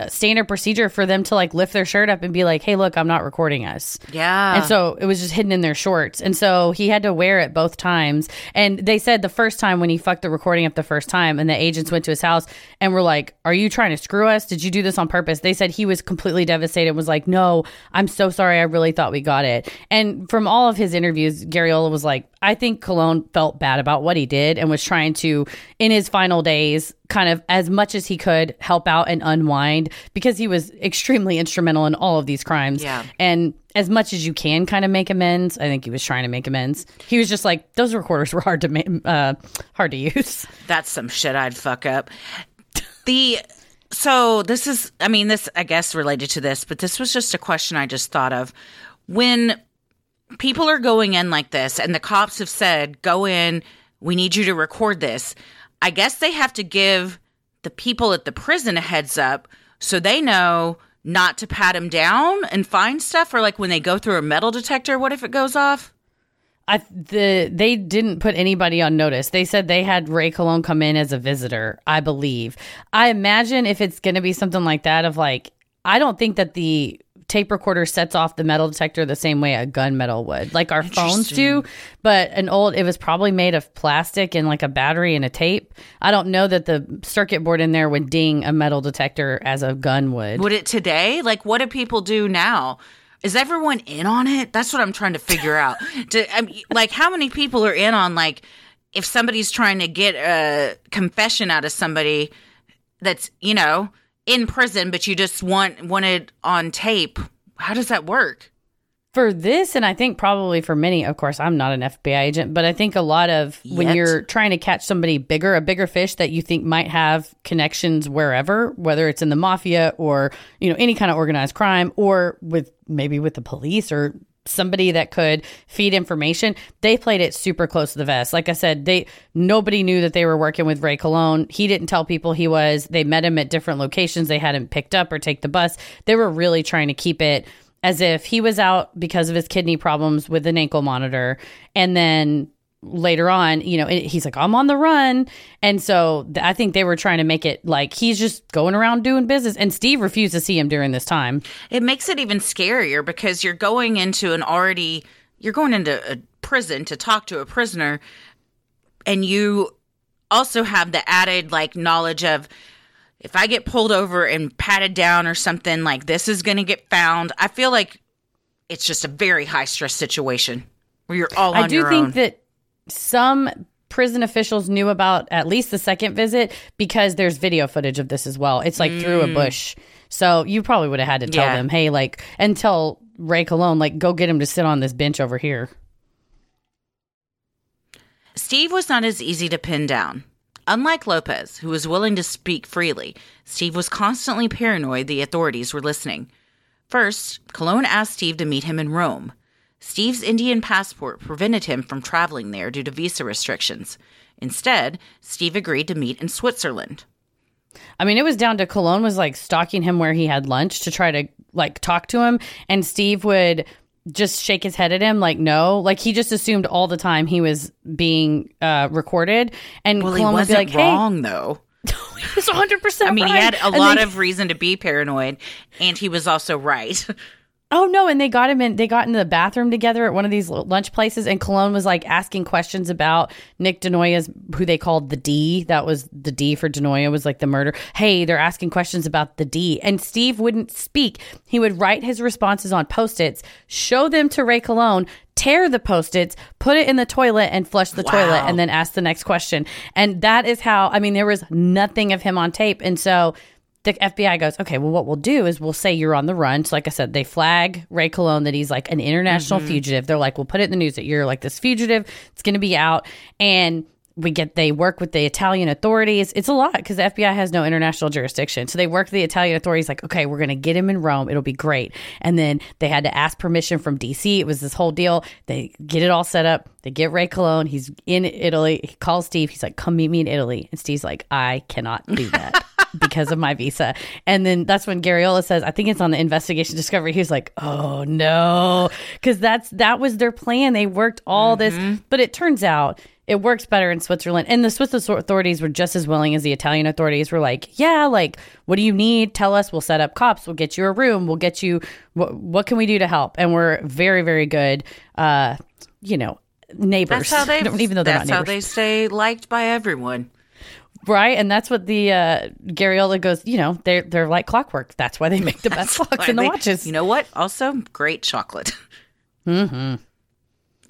standard procedure for them to like lift their shirt up and be like, "Hey, look, I'm not recording us." Yeah. And so it was just hidden in their shorts. And so he had to wear it both times. And they said the first time when he fucked the recording up the first time and the agents went to his house and were like, "Are you trying to screw us? Did you do this on purpose?" They said he was completely devastated was like, "No, I'm so sorry. I really thought we got it." And from all of his interviews, Garriola was like, I think Colon felt bad about what he did and was trying to, in his final days, kind of as much as he could help out and unwind because he was extremely instrumental in all of these crimes. Yeah. And as much as you can kind of make amends, I think he was trying to make amends. He was just like, those recorders were hard to ma- uh, hard to (laughs) use. That's some shit I'd fuck up. The so this is I mean this I guess related to this, but this was just a question I just thought of. When people are going in like this and the cops have said, "Go in, we need you to record this." I guess they have to give the people at the prison a heads up so they know not to pat him down and find stuff or like when they go through a metal detector, what if it goes off? I the they didn't put anybody on notice. They said they had Ray Colon come in as a visitor, I believe. I imagine if it's going to be something like that of like I don't think that the tape recorder sets off the metal detector the same way a gun metal would. Like our phones do, but an old it was probably made of plastic and like a battery and a tape. I don't know that the circuit board in there would ding a metal detector as a gun would. Would it today? Like, what do people do now? Is everyone in on it? That's what I'm trying to figure out. (laughs) Do, I mean, like, how many people are in on like if somebody's trying to get a confession out of somebody that's you know in prison, but you just want want it on tape? How does that work? for this and i think probably for many of course i'm not an fbi agent but i think a lot of when you're trying to catch somebody bigger a bigger fish that you think might have connections wherever whether it's in the mafia or you know any kind of organized crime or with maybe with the police or somebody that could feed information they played it super close to the vest. Like i said they nobody knew that they were working with ray Colon he didn't tell people he was. They met him at different locations. They hadn't picked up or take the bus. They were really trying to keep it as if he was out because of his kidney problems with an ankle monitor. And then later on you know it- he's like i'm on the run and so th- i think they were trying to make it like he's just going around doing business and steve refused to see him during this time It makes it even scarier because you're going into an already you're going into a prison to talk to a prisoner and you also have the added like knowledge of if I get pulled over and patted down or something like this is going to get found. I feel like it's just a very high stress situation where you're all on i do think own. that some prison officials knew about at least the second visit because there's video footage of this as well it's like through a bush so you probably would have had to tell Mm. Yeah. them hey like and tell ray Colon like go get him to sit on this bench over here Steve was not as easy to pin down. Unlike Lopez, who was willing to speak freely, Steve was constantly paranoid the authorities were listening. First, Colon asked Steve to meet him in Rome. Steve's Indian passport prevented him from traveling there due to visa restrictions. Instead, Steve agreed to meet in Switzerland. I mean, it was down to Colon was like stalking him where he had lunch to try to like talk to him, and Steve would just shake his head at him like no like he just assumed all the time he was being uh recorded and Well, Colon would be like wrong though. (laughs) he was 100% I mean, he had a And lot they- of reason to be paranoid, and he was also right. (laughs) Oh no! And they got him in. They got into the bathroom together at one of these lunch places, and Colon was like asking questions about Nick DeNoia's, who they called the D. That was the D for DeNoia was like the murder. Hey, they're asking questions about the D, and Steve wouldn't speak. He would write his responses on post-its, show them to Ray Colon, tear the post-its, put it in the toilet, and flush the toilet, and then ask the next question. And that is how. I mean, there was nothing of him on tape, and so the FBI goes, okay, well, what we'll do is we'll say you're on the run. So, like I said, they flag Ray Colon that he's like an international mm-hmm. fugitive. They're like, we'll put it in the news that you're like this fugitive. It's going to be out. And we get, they work with the Italian authorities. It's a lot because the FBI has no international jurisdiction. So they work with the Italian authorities, like, okay, we're going to get him in Rome. It'll be great. And then they had to ask permission from DC. It was this whole deal. They get it all set up. They get Ray Colon. He's in Italy. He calls Steve. He's like, come meet me in Italy. And Steve's like, I cannot do that (laughs) because of my visa. And then that's when Garriola says, I think it's on the investigation discovery. He was like, oh no. Cause that's, that was their plan. They worked all this, but it turns out it works better in Switzerland. And the Swiss authorities were just as willing as the Italian authorities were like, yeah, like, what do you need? Tell us. We'll set up cops. We'll get you a room. We'll get you, what, what can we do to help? And we're very, very good, uh, you know, neighbors. That's how (laughs) they. even though they're that's not how neighbors they stay liked by everyone. Right? And that's what the uh, Garriola goes. You know, they're they're like clockwork. That's why they make the (laughs) best clocks and the They- watches. You know what? Also, great chocolate. (laughs) mm-hmm.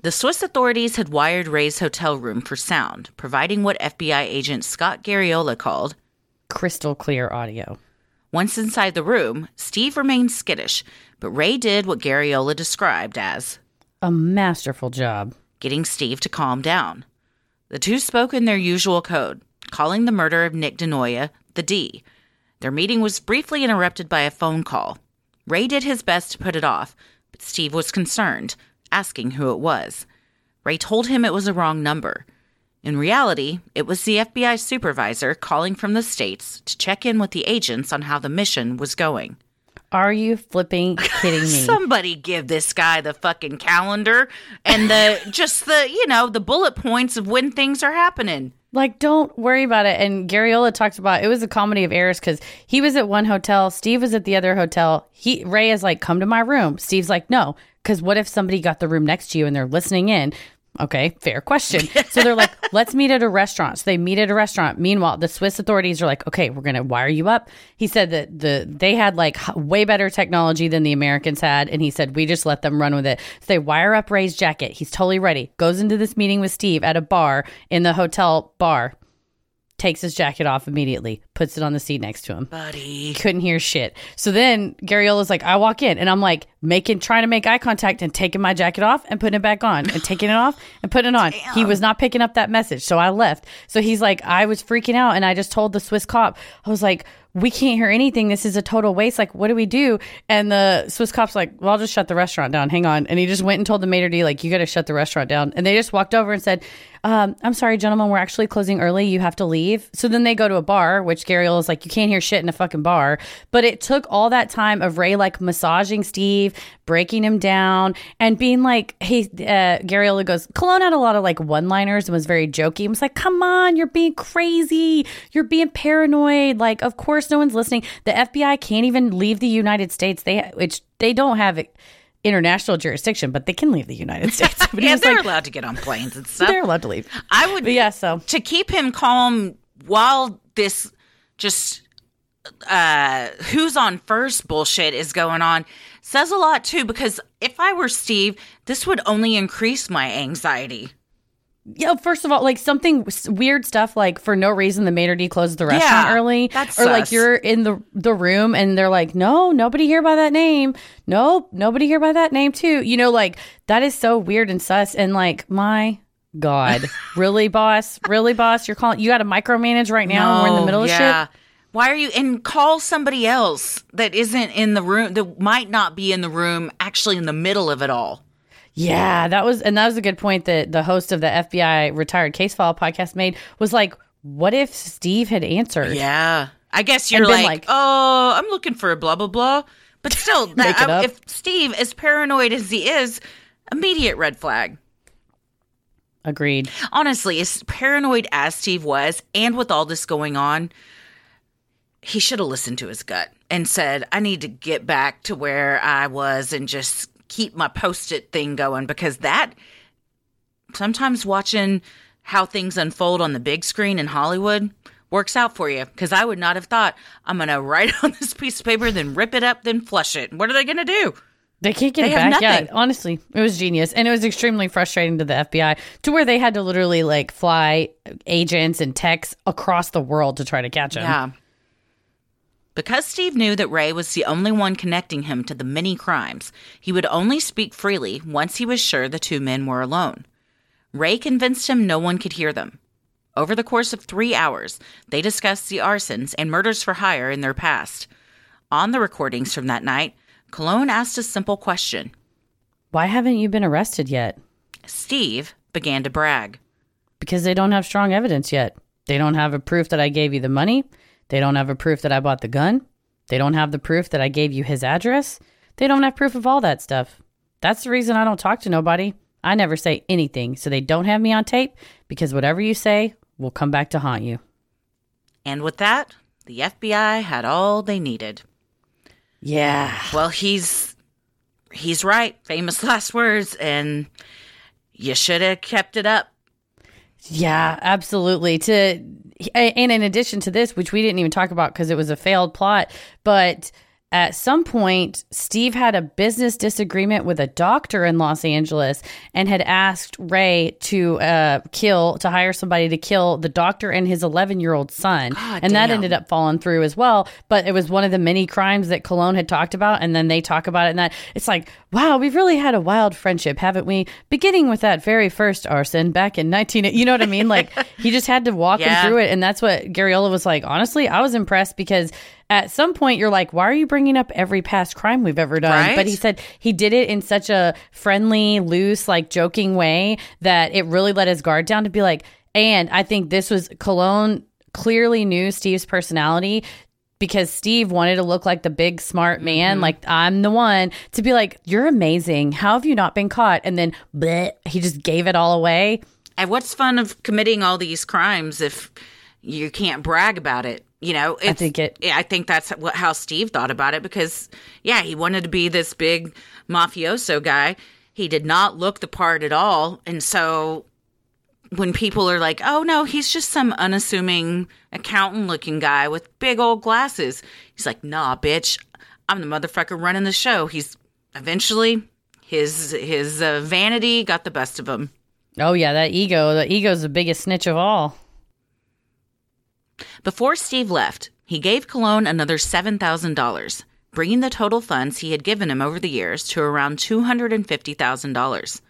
The Swiss authorities had wired Ray's hotel room for sound, providing what FBI agent Scott Garriola called. Crystal clear audio. Once inside the room, Steve remained skittish, but Ray did what Garriola described as A masterful job. getting Steve to calm down. The two spoke in their usual code, calling the murder of Nick DeNoia the D. Their meeting was briefly interrupted by a phone call. Ray did his best to put it off, but Steve was concerned, asking who it was. Ray told him it was a wrong number. In reality, it was the FBI supervisor calling from the States to check in with the agents on how the mission was going. Are you flipping kidding (laughs) me? Somebody give this guy the fucking calendar and the just the you know the bullet points of when things are happening. Like, don't worry about it. And Garriola talks about it was a comedy of errors because he was at one hotel, Steve was at the other hotel. He Ray is like, "Come to my room." Steve's like, "No," because what if somebody got the room next to you and they're listening in? Okay, fair question. (laughs) So they're like, let's meet at a restaurant. So they meet at a restaurant. Meanwhile, the Swiss authorities are like, okay, we're gonna wire you up. He said that the they had like way better technology than the Americans had, and he said we just let them run with it. So they wire up Ray's jacket. He's totally ready. Goes into this meeting with Steve at a bar in the hotel bar. Takes his jacket off immediately, puts it on the seat next to him Buddy. couldn't hear shit. So then Garriola's like, I walk in and I'm like making, trying to make eye contact and taking my jacket off and putting it back on and taking it off and putting it on. He was not picking up that message. So I left. So he's like, I was freaking out and I just told the Swiss cop, I was like, we can't hear anything. This is a total waste. Like, what do we do? And the Swiss cop's like, well, I'll just shut the restaurant down. Hang on. And he just went and told the maitre d' like, you got to shut the restaurant down. And they just walked over and said, um, I'm sorry, gentlemen, we're actually closing early. You have to leave. So then they go to a bar, which Garriola is like, you can't hear shit in a fucking bar. But it took all that time of Ray like massaging Steve, breaking him down, and being like, hey, uh, Garriola goes, Colon had a lot of like one liners and was very jokey. He was like, come on, you're being crazy. You're being paranoid. Like, of course, no one's listening. The FBI can't even leave the United States. They, which they don't have international jurisdiction, but they can leave the United States. (laughs) But Yeah, they're like, allowed to get on planes and stuff. they're allowed to leave. I would But yeah, so to keep him calm while this just uh who's on first bullshit is going on says a lot too because if I were Steve, this would only increase my anxiety. Yeah, first of all, like something weird stuff, like for no reason, the maitre d closes the restaurant Yeah, early, that's or like you're in the the room and they're like, no, nobody here by that name, nope, nobody here by that name too. You know, like that is so weird and sus. And like, my God, (laughs) really, boss, really, boss, you're calling, you got to micromanage right now. We're in the No, middle of yeah. shit. Why are you and call somebody else that isn't in the room that might not be in the room actually in the middle of it all. Yeah, that was, and that was a good point that the host of the FBI retired case file podcast made was like, what if Steve had answered? Yeah. I guess you're like, like- oh, I'm looking for a blah blah blah. But still, (laughs) that, I- if Steve, as paranoid as he is, immediate red flag. Agreed. Honestly, as paranoid as Steve was, and with all this going on, he should have listened to his gut and said, I need to get back to where I was and just keep my post it thing going because that sometimes watching how things unfold on the big screen in Hollywood works out for you because I would not have thought I'm going (laughs) to write on this piece of paper, then rip it up, then flush it. What are they going to do? They can't get They it have back. Yeah, nothing. honestly, it was genius, and it was extremely frustrating to the FBI to where they had to literally like fly agents and techs across the world to try to catch him. Yeah. Because Steve knew that Ray was the only one connecting him to the many crimes, he would only speak freely once he was sure the two men were alone. Ray convinced him no one could hear them. Over the course of three hours, they discussed the arsons and murders for hire in their past. On the recordings from that night, Colon asked a simple question. Why haven't you been arrested yet? Steve began to brag. Because they don't have strong evidence yet. They don't have a proof that I gave you the money. They don't have a proof that I bought the gun. They don't have the proof that I gave you his address. They don't have proof of all that stuff. That's the reason I don't talk to nobody. I never say anything, so they don't have me on tape because whatever you say will come back to haunt you. And with that, the FBI had all they needed. Yeah. Well, he's he's right. Famous (laughs) last words, and you should have kept it up. Yeah, absolutely. To and in addition to this, which we didn't even talk about because it was a failed plot, but at some point, Steve had a business disagreement with a doctor in Los Angeles and had asked Ray to uh, kill, to hire somebody to kill the doctor and his 11 year old son. God and that ended up falling through as well. But it was one of the many crimes that Colon had talked about. And then they talk about it. And that it's like, wow, we've really had a wild friendship, haven't we? Beginning with that very first arson back in 19, you know what I mean? Like (laughs) he just had to walk Yeah. him through it. And that's what Garriola was like. Honestly, I was impressed because at some point you're like, why are you bringing up every past crime we've ever done? Right? But he said he did it in such a friendly, loose, like joking way that it really let his guard down to be like, and I think this was Colon clearly knew Steve's personality because Steve wanted to look like the big smart man, mm-hmm. like I'm the one to be like, you're amazing. How have you not been caught? And then bleh, he just gave it all away. And what's fun of committing all these crimes if you can't brag about it? You know, it's, think it- yeah, I think that's what how Steve thought about it because, yeah, he wanted to be this big mafioso guy. He did not look the part at all, and so when people are like, "Oh no, he's just some unassuming accountant-looking guy with big old glasses," he's like, "Nah, bitch, I'm the motherfucker running the show." He's eventually his his uh, vanity got the best of him. Oh yeah, that ego. The ego's the biggest snitch of all. Before Steve left, he gave Colon another $7,000, bringing the total funds he had given him over the years to around $250,000.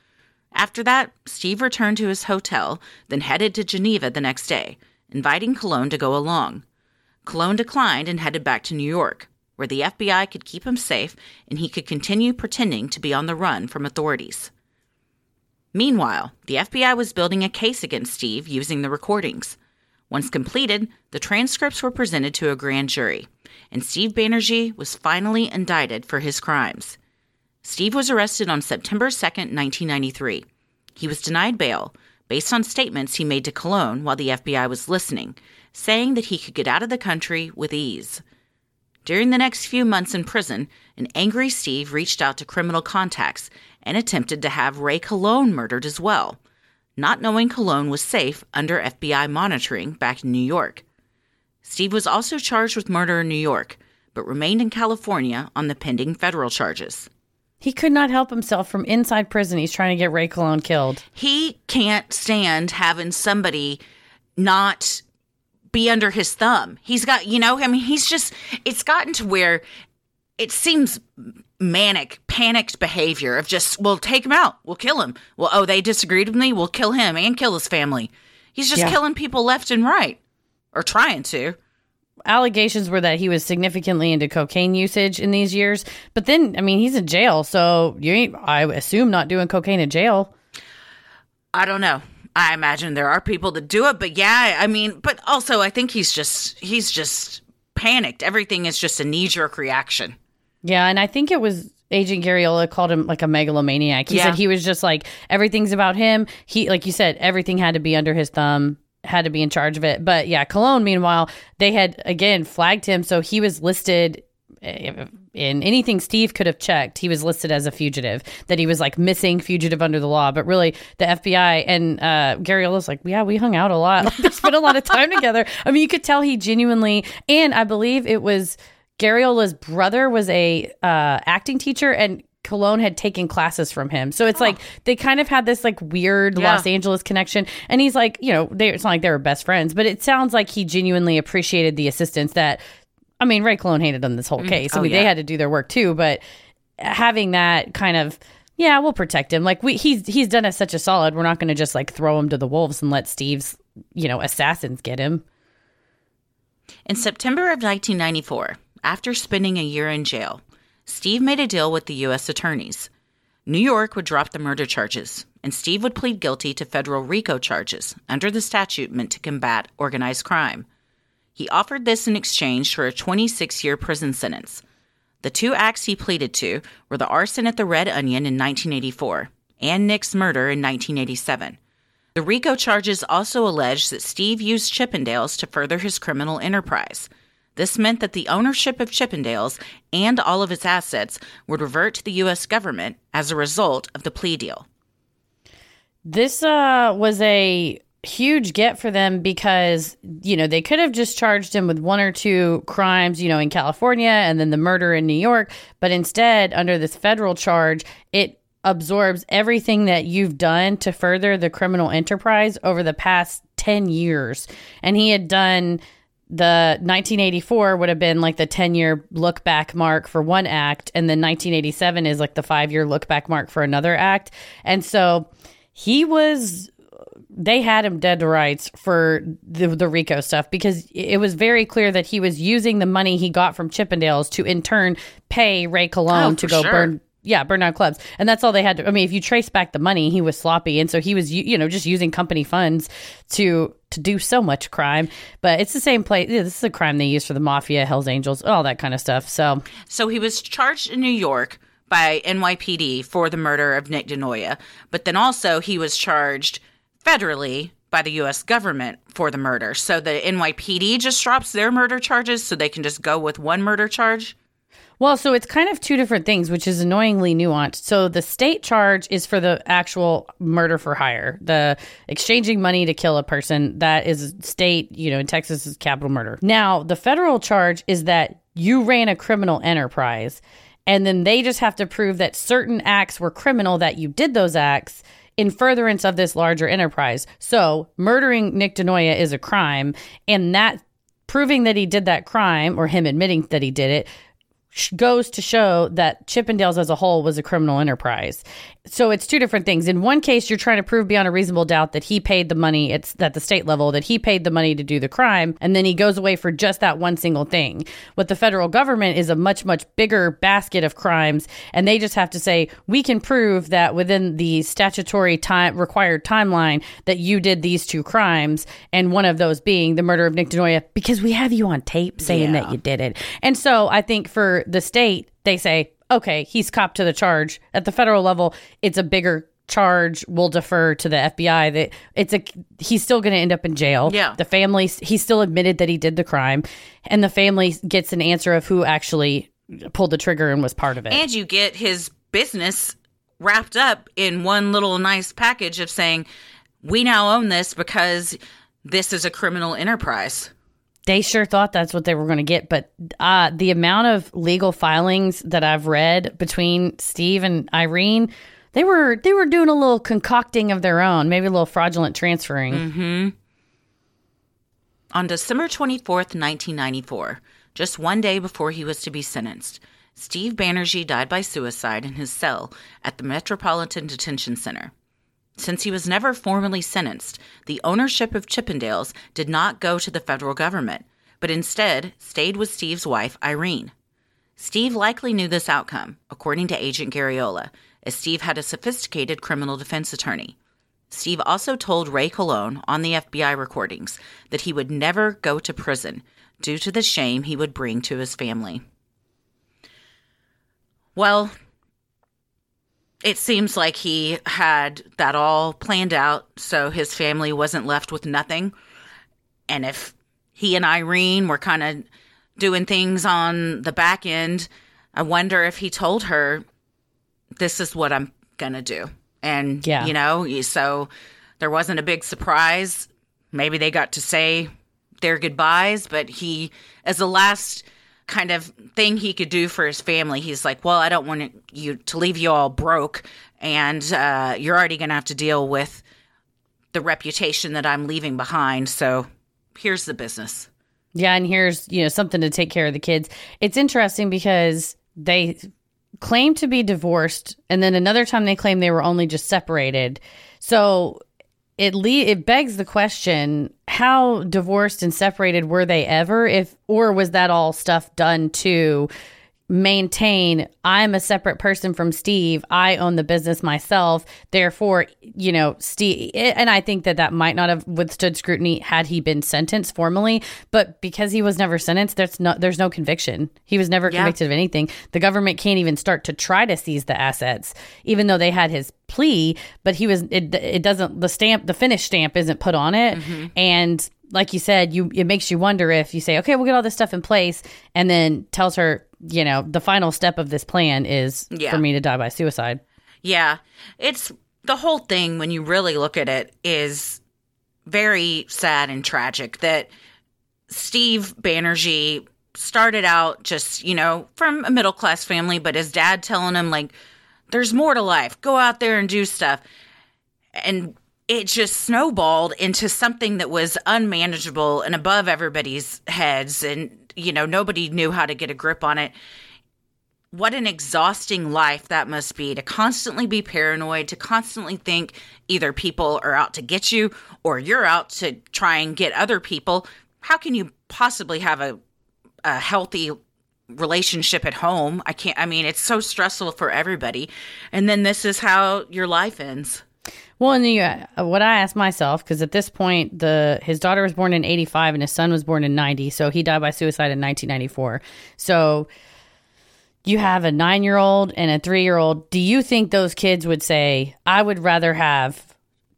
After that, Steve returned to his hotel, then headed to Geneva the next day, inviting Colon to go along. Colon declined and headed back to New York, where the FBI could keep him safe and he could continue pretending to be on the run from authorities. Meanwhile, the FBI was building a case against Steve using the recordings. Once completed, the transcripts were presented to a grand jury, and Steve Banerjee was finally indicted for his crimes. Steve was arrested on September 2, 1993. He was denied bail based on statements he made to Colon while the FBI was listening, saying that he could get out of the country with ease. During the next few months in prison, an angry Steve reached out to criminal contacts and attempted to have Ray Colon murdered as well, not knowing Colon was safe under FBI monitoring back in New York. Steve was also charged with murder in New York, but remained in California on the pending federal charges. He could not help himself from inside prison. He's trying to get Ray Colon killed. He can't stand having somebody not be under his thumb. He's got, you know, I mean, he's just, it's gotten to where it seems manic, panicked behavior of just, we'll take him out, we'll kill him. Well, oh, they disagreed with me, we'll kill him and kill his family. He's just Yeah. killing people left and right, or trying to. Allegations were that he was significantly into cocaine usage in these years. But then, I mean, he's in jail, so you ain't, I assume, not doing cocaine in jail. I don't know. I imagine there are people that do it, but yeah, I mean, but also I think he's just he's just panicked. Everything is just a knee jerk reaction. Yeah, and I think it was Agent Garriola called him like a megalomaniac. He Yeah. said he was just like everything's about him. He like you said, everything had to be under his thumb, had to be in charge of it. But yeah, Colon, meanwhile, they had again flagged him, so he was listed eh, in anything Steve could have checked. He was listed as a fugitive, that he was like missing fugitive under the law. But really, the FBI and uh, Garriola's like, yeah, we hung out a lot. (laughs) Like, they spent a lot of time together. I mean, you could tell he genuinely, and I believe it was. Garriola's brother was a uh, acting teacher, and Colon had taken classes from him. So it's like they kind of had this like weird Yeah. Los Angeles connection. And he's like, you know, they, it's not like they were best friends, but it sounds like he genuinely appreciated the assistance that. I mean, Ray Colon hated on this whole case. I Oh, mean, yeah. they had to do their work too, but having that kind of yeah, we'll protect him. Like we he's he's done us such a solid. We're not going to just like throw him to the wolves and let Steve's you know assassins get him. In September of 1994, after spending a year in jail, Steve made a deal with the U.S. attorneys. New York would drop the murder charges, and Steve would plead guilty to federal RICO charges under the statute meant to combat organized crime. He offered this in exchange for a 26 year prison sentence. The two acts he pleaded to were the arson at the Red Onion in 1984 and Nick's murder in 1987. The RICO charges also allege that Steve used Chippendales to further his criminal enterprise. This meant that the ownership of Chippendales and all of its assets would revert to the U.S. government as a result of the plea deal. This uh, was a huge get for them because you know they could have just charged him with one or two crimes you know in California and then the murder in New York but instead under this federal charge it absorbs everything that you've done to further the criminal enterprise over the past 10 years and he had done the 1984 would have been like the 10 year look back mark for one act and then 1987 is like the 5 year look back mark for another act and so he was they had him dead to rights for the, the RICO stuff because it was very clear that he was using the money he got from Chippendales to in turn pay Ray Colon Oh, to go sure. burn. Yeah, burn down clubs, and that's all they had to. I mean, if you trace back the money, he was sloppy, and so he was, you you know, just using company funds to to do so much crime. But it's the same place. yeah, This is a crime they use for the mafia, Hell's Angels, all that kind of stuff. So So he was charged in New York by NYPD for the murder of Nick DeNoia, but then also he was charged federally by the U.S. government for the murder. So the NYPD just drops their murder charges so they can just go with one murder charge. Well, so it's kind of two different things, which is annoyingly nuanced. So the state charge is for the actual murder for hire, the exchanging money to kill a person. That is state, you know, in Texas is capital murder. Now, the federal charge is that you ran a criminal enterprise, and then they just have to prove that certain acts were criminal, that you did those acts in furtherance of this larger enterprise. So murdering Nick DeNoia is a crime, and that proving that he did that crime or him admitting that he did it goes to show that Chippendales as a whole was a criminal enterprise. So it's two different things. In one case, you're trying to prove beyond a reasonable doubt that he paid the money. It's at the state level that he paid the money to do the crime, and then he goes away for just that one single thing. What the federal government is a much much bigger basket of crimes, and they just have to say we can prove that within the statutory time required timeline that you did these two crimes, and one of those being the murder of Nick DeNoia, because we have you on tape saying that you did it. And so I think for the state, they say, okay, he's copped to the charge. At the federal level, it's a bigger charge. We'll defer to the FBI that it's a he's still going to end up in jail. Yeah. The family he still admitted that he did the crime and the family gets an answer of who actually pulled the trigger and was part of it. And you get his business wrapped up in one little nice package of saying, we now own this because this is a criminal enterprise. They sure thought that's what they were going to get, but uh, the amount of legal filings that I've read between Steve and Irene, they were they were doing a little concocting of their own, maybe a little fraudulent transferring. Mm-hmm. On December 24th, 1994, just one day before he was to be sentenced, Steve Banerjee died by suicide in his cell at the Metropolitan Detention Center. Since he was never formally sentenced, the ownership of Chippendales did not go to the federal government, but instead stayed with Steve's wife, Irene. Steve likely knew this outcome, according to Agent Garriola, as Steve had a sophisticated criminal defense attorney. Steve also told Ray Colon on the FBI recordings that he would never go to prison due to the shame he would bring to his family. Well, it seems like he had that all planned out so his family wasn't left with nothing. And if he and Irene were kind of doing things on the back end, I wonder if he told her, this is what I'm going to do. And, Yeah. you know, so there wasn't a big surprise. Maybe they got to say their goodbyes, but he, as the last kind of thing he could do for his family, he's like, well, I don't want you to leave you all broke. And uh, you're already going to have to deal with the reputation that I'm leaving behind. So here's the business. Yeah, and here's, you know, something to take care of the kids. It's interesting because they claim to be divorced and then another time they claim they were only just separated. So it le- it begs the question, how divorced and separated were they ever if or was that all stuff done to maintain I'm a separate person from Steve. I own the business myself. Therefore, you know, Steve and I think that that might not have withstood scrutiny had he been sentenced formally, but because he was never sentenced, there's no there's no conviction. He was never Yeah. convicted of anything. The government can't even start to try to seize the assets even though they had his plea, but he was it it doesn't the stamp the finish stamp isn't put on it mm-hmm. and like you said, you it makes you wonder if you say, "Okay, we'll get all this stuff in place," and then tells her, you know, the final step of this plan is Yeah. for me to die by suicide. Yeah. It's the whole thing when you really look at it is very sad and tragic that Steve Banerjee started out just, you know, from a middle class family, but his dad telling him like there's more to life. Go out there and do stuff. And it just snowballed into something that was unmanageable and above everybody's heads and you know nobody knew how to get a grip on it what an exhausting life that must be to constantly be paranoid, to constantly think either people are out to get you or you're out to try and get other people. How can you possibly have a, a healthy relationship at home? I can't, I mean, it's so stressful for everybody. And then this is how your life ends. Well, and you, uh, what I asked myself, because at this point, the his daughter was born in '85 and his son was born in '90, so he died by suicide in 1994. So you have a nine year old and a three year old. Do you think those kids would say, "I would rather have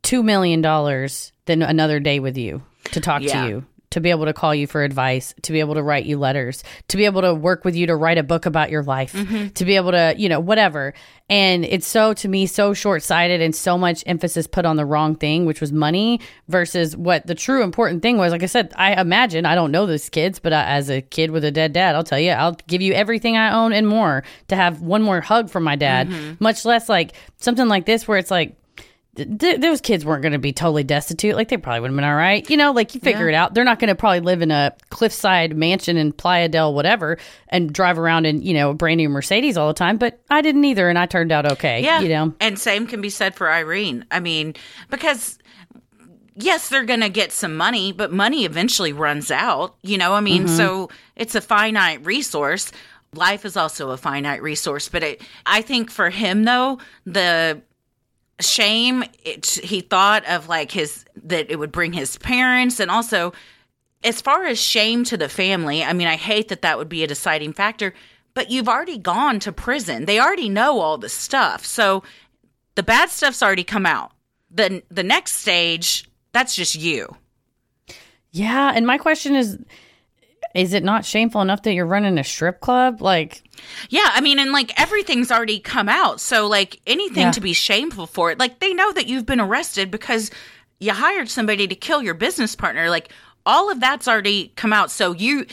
two million dollars than another day with you to talk Yeah. to you"? To be able to call you for advice, to be able to write you letters, to be able to work with you to write a book about your life, to be able to, you know, whatever. And it's so, to me, so short sighted and so much emphasis put on the wrong thing, which was money versus what the true important thing was. Like I said, I imagine, I don't know those kids, but uh, as a kid with a dead dad, I'll tell you, I'll give you everything I own and more to have one more hug from my dad, much less like something like this where it's like, th- those kids weren't going to be totally destitute. Like they probably would have been all right. You know, like you figure it out. They're not going to probably live in a cliffside mansion in Playa del whatever and drive around in, you know, a brand new Mercedes all the time. But I didn't either. And I turned out okay. Yeah. You know, And same can be said for Irene. I mean, because yes, they're going to get some money, but money eventually runs out. You know, I mean, so mm-hmm. it's a finite resource. Life is also a finite resource, but it, I think for him though, the shame it, he thought of like his that it would bring his parents and also as far as shame to the family, I mean, I hate that that would be a deciding factor, but you've already gone to prison. They already know all the stuff. So the bad stuff's already come out. The the next stage, that's just you. yeah. And my question is, is it not shameful enough that you're running a strip club? Like, Yeah, I mean, and like everything's already come out. So like anything Yeah. to be shameful for it, like they know that you've been arrested because you hired somebody to kill your business partner. Like all of that's already come out. So you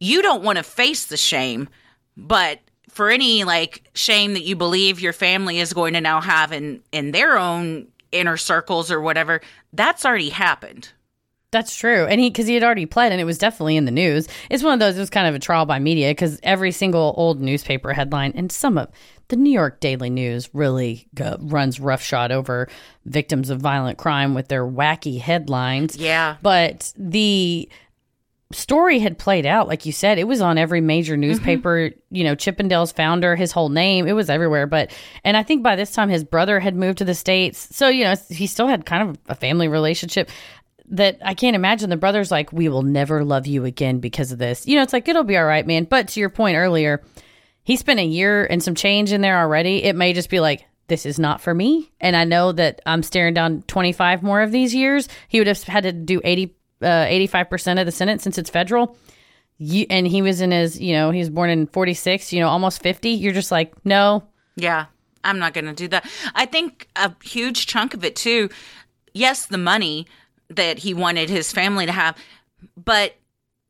you don't want to face the shame, but for any like shame that you believe your family is going to now have in in their own inner circles or whatever, that's already happened. That's true. And he, because he had already pled and it was definitely in the news. It's one of those, it was kind of a trial by media because every single old newspaper headline and some of the New York Daily News really go, runs roughshod over victims of violent crime with their wacky headlines. Yeah. But the story had played out, like you said, it was on every major mm-hmm. newspaper. You know, Chippendale's founder, his whole name, it was everywhere. But, and I think by this time his brother had moved to the States. So, you know, he still had kind of a family relationship that I can't imagine the brother's like, we will never love you again because of this. You know, it's like, it'll be all right, man. But to your point earlier, he spent a year and some change in there already. It may just be like, this is not for me. And I know that I'm staring down 25 more of these years. He would have had to do 80, uh, 85% of the sentence since it's federal. You, and he was in his, you know, he was born in 46, you know, almost 50. You're just like, no. Yeah, I'm not going to do that. I think a huge chunk of it, too, yes, the money that he wanted his family to have, but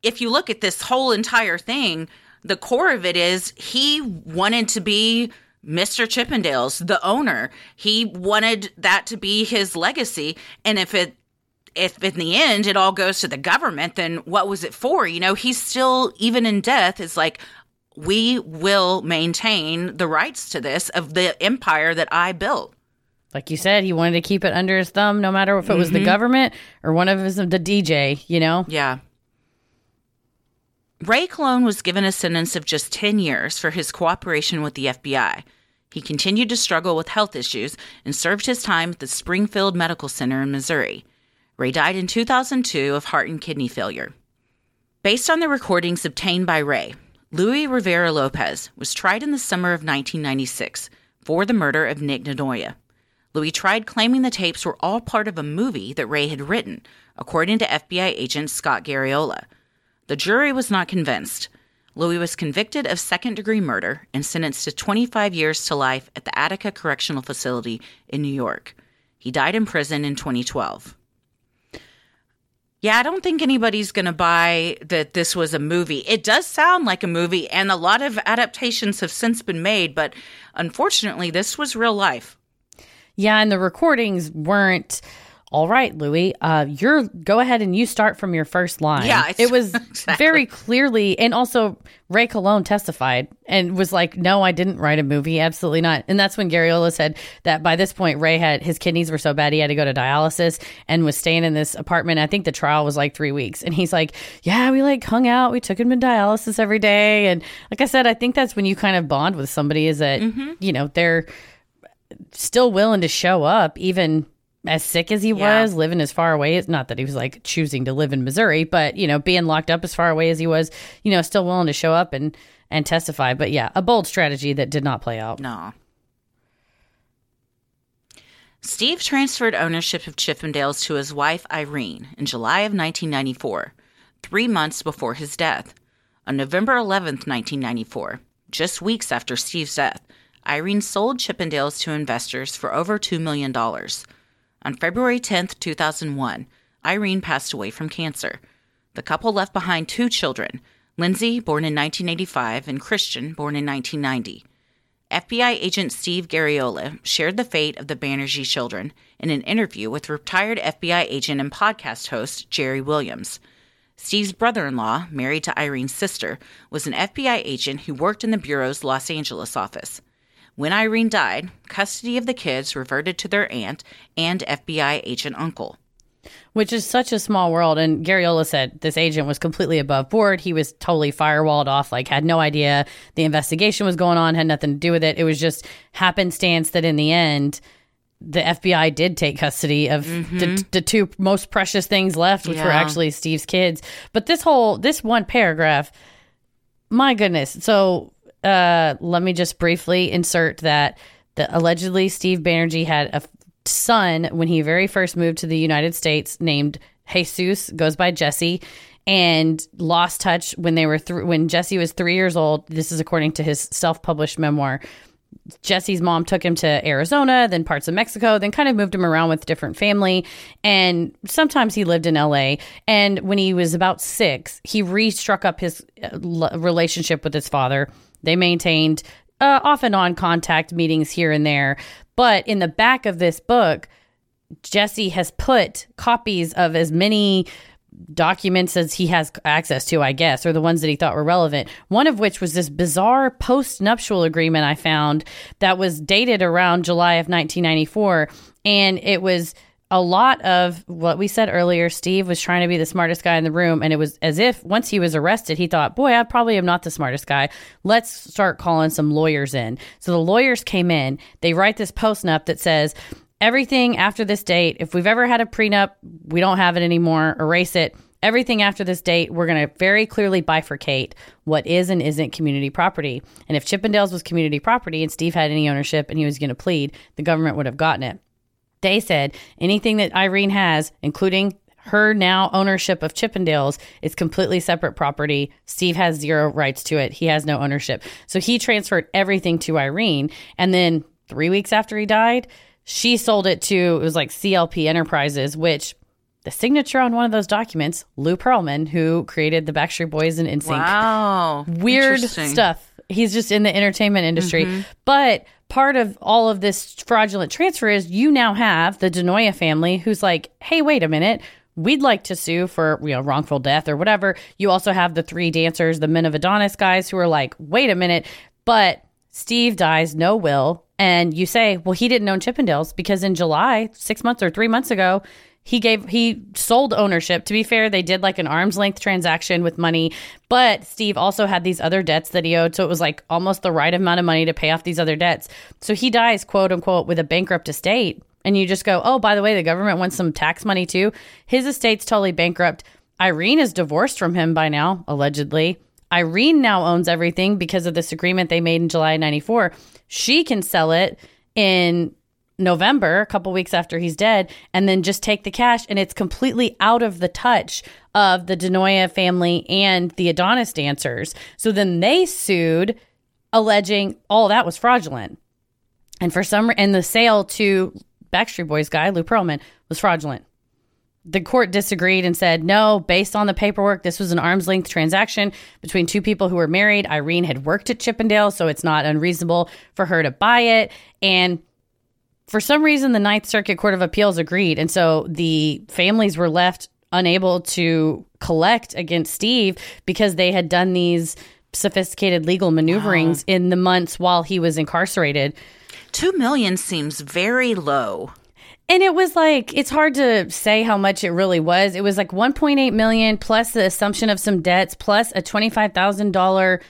if you look at this whole entire thing, the core of it is he wanted to be Mr. Chippendales, the owner. He wanted that to be his legacy. And if it if in the end it all goes to the government, then what was it for? You know, he's still even in death is like we will maintain the rights to this of the empire that I built. Like you said, he wanted to keep it under his thumb, no matter if it was the mm-hmm. government or one of his the DJ. You know, Yeah. Ray Colon was given a sentence of just 10 years for his cooperation with the FBI. He continued to struggle with health issues and served his time at the Springfield Medical Center in Missouri. Ray died in 2002 of heart and kidney failure. Based on the recordings obtained by Ray, Louis Rivera Lopez was tried in the summer of 1996 for the murder of Nick DeNoia. Louis tried claiming the tapes were all part of a movie that Ray had written, according to FBI agent Scott Garriola. The jury was not convinced. Louis was convicted of second degree murder and sentenced to 25 years to life at the Attica Correctional Facility in New York. He died in prison in 2012. Yeah, I don't think anybody's going to buy that this was a movie. It does sound like a movie, and a lot of adaptations have since been made, but unfortunately, this was real life. Yeah, and the recordings weren't. All right, Louis, uh, you're go ahead and you start from your first line. Yeah, it was (laughs) exactly. very clearly, and also Ray Colon testified and was like, "No, I didn't write a movie, absolutely not." And that's when Garriola said that by this point, Ray had his kidneys were so bad he had to go to dialysis and was staying in this apartment. I think the trial was like three weeks, and he's like, "Yeah, we like hung out, we took him to dialysis every day," and like I said, I think that's when you kind of bond with somebody is that Mm-hmm. you know they're still willing to show up even as sick as he Yeah. was living as far away as not that he was like choosing to live in missouri but you know being locked up as far away as he was you know still willing to show up and and testify but yeah a bold strategy that did not play out No. Steve transferred ownership of Chippendales to his wife Irene in July of 1994, three months before his death. On November 11th, 1994, just weeks after Steve's death, Irene sold Chippendales to investors for over $2 million. On February 10, 2001, Irene passed away from cancer. The couple left behind two children Lindsay, born in 1985, and Christian, born in 1990. FBI agent Steve Garriola shared the fate of the Banerjee children in an interview with retired FBI agent and podcast host Jerri Williams. Steve's brother in law, married to Irene's sister, was an FBI agent who worked in the Bureau's Los Angeles office. When Irene died, custody of the kids reverted to their aunt and FBI agent uncle. which is such a small world and garriola said this agent was completely above board he was totally firewalled off like had no idea the investigation was going on had nothing to do with it it was just happenstance that in the end the FBI did take custody of the, mm-hmm. the two most precious things left, which were actually Steve's kids. But this whole this one paragraph, my goodness. So uh, let me just briefly insert that the allegedly Steve Banerjee had a son when he very first moved to the United States named Jesus, goes by Jesse, and lost touch when they were th- when Jesse was three years old. This is according to his self published memoir. Jesse's mom took him to Arizona, then parts of Mexico, then kind of moved him around with different family. And sometimes he lived in LA. And when he was about six, he re struck up his uh, relationship with his father. They maintained uh, off and on contact meetings here and there. But in the back of this book, Jesse has put copies of as many documents as he has access to, I guess, or the ones that he thought were relevant. One of which was this bizarre post nuptial agreement I found that was dated around July of 1994. And it was a lot of what we said earlier. Steve was trying to be the smartest guy in the room. And it was as if once he was arrested, he thought, boy, I probably am not the smartest guy. Let's start calling some lawyers in. So the lawyers came in. They write this post nup that says, everything after this date, if we've ever had a prenup, we don't have it anymore, erase it. everything after this date, we're going to very clearly bifurcate what is and isn't community property. And if Chippendales was community property and Steve had any ownership and he was going to plead, the government would have gotten it. They said anything that Irene has, including her now ownership of Chippendales is completely separate property. Steve has zero rights to it. He has no ownership. So he transferred everything to Irene. And then three weeks after he died, she sold it to, it was like CLP Enterprises, which the signature on one of those documents, Lou Pearlman, who created the Backstreet Boys and NSYNC. Wow. Weird stuff. He's just in the entertainment industry. Mm-hmm. But part of all of this fraudulent transfer is you now have the DeNoia family who's like, hey, wait a minute. We'd like to sue for you know wrongful death or whatever. You also have the three dancers, the Men of Adonis guys, who are like, wait a minute, but Steve dies, no will, and you say, well, he didn't own Chippendales because in July, six months or three months ago, he gave he sold ownership. To be fair, they did like an arm's length transaction with money, but Steve also had these other debts that he owed, so it was like almost the right amount of money to pay off these other debts. So he dies, quote unquote, with a bankrupt estate. And you just go, oh, by the way, the government wants some tax money too. His estate's totally bankrupt. Irene is divorced from him by now, allegedly. Irene now owns everything because of this agreement they made in July 94. She can sell it in November, a couple weeks after he's dead, and then just take the cash. And it's completely out of the touch of the DeNoia family and the Adonis dancers. So then they sued, alleging all that was fraudulent. And for some, and the sale to Backstreet Boys guy, Lou Pearlman, was fraudulent. The court disagreed and said, no, based on the paperwork, this was an arm's length transaction between two people who were married. Irene had worked at Chippendale, so it's not unreasonable for her to buy it. And for some reason, the Ninth Circuit Court of Appeals agreed. And so the families were left unable to collect against Steve because they had done these sophisticated legal maneuverings in the months while he was incarcerated. Two million seems very low. And it was like it's hard to say how much it really was. It was like 1.8 million plus the assumption of some debts plus a $25,000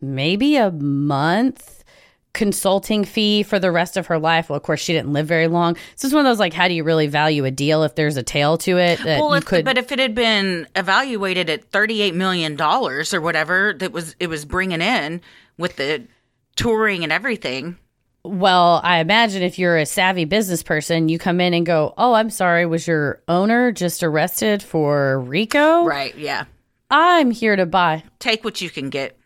maybe a month consulting fee for the rest of her life. Well, of course she didn't live very long. So it's one of those like how do you really value a deal if there's a tail to it that Well, you if, could but if it had been evaluated at thirty-eight million dollars or whatever that was it was bringing in with the touring and everything, Well, I imagine if you're a savvy business person, you come in and go, "Oh, I'm sorry, was your owner just arrested for RICO? right? Yeah, I'm here to buy." take what you can get.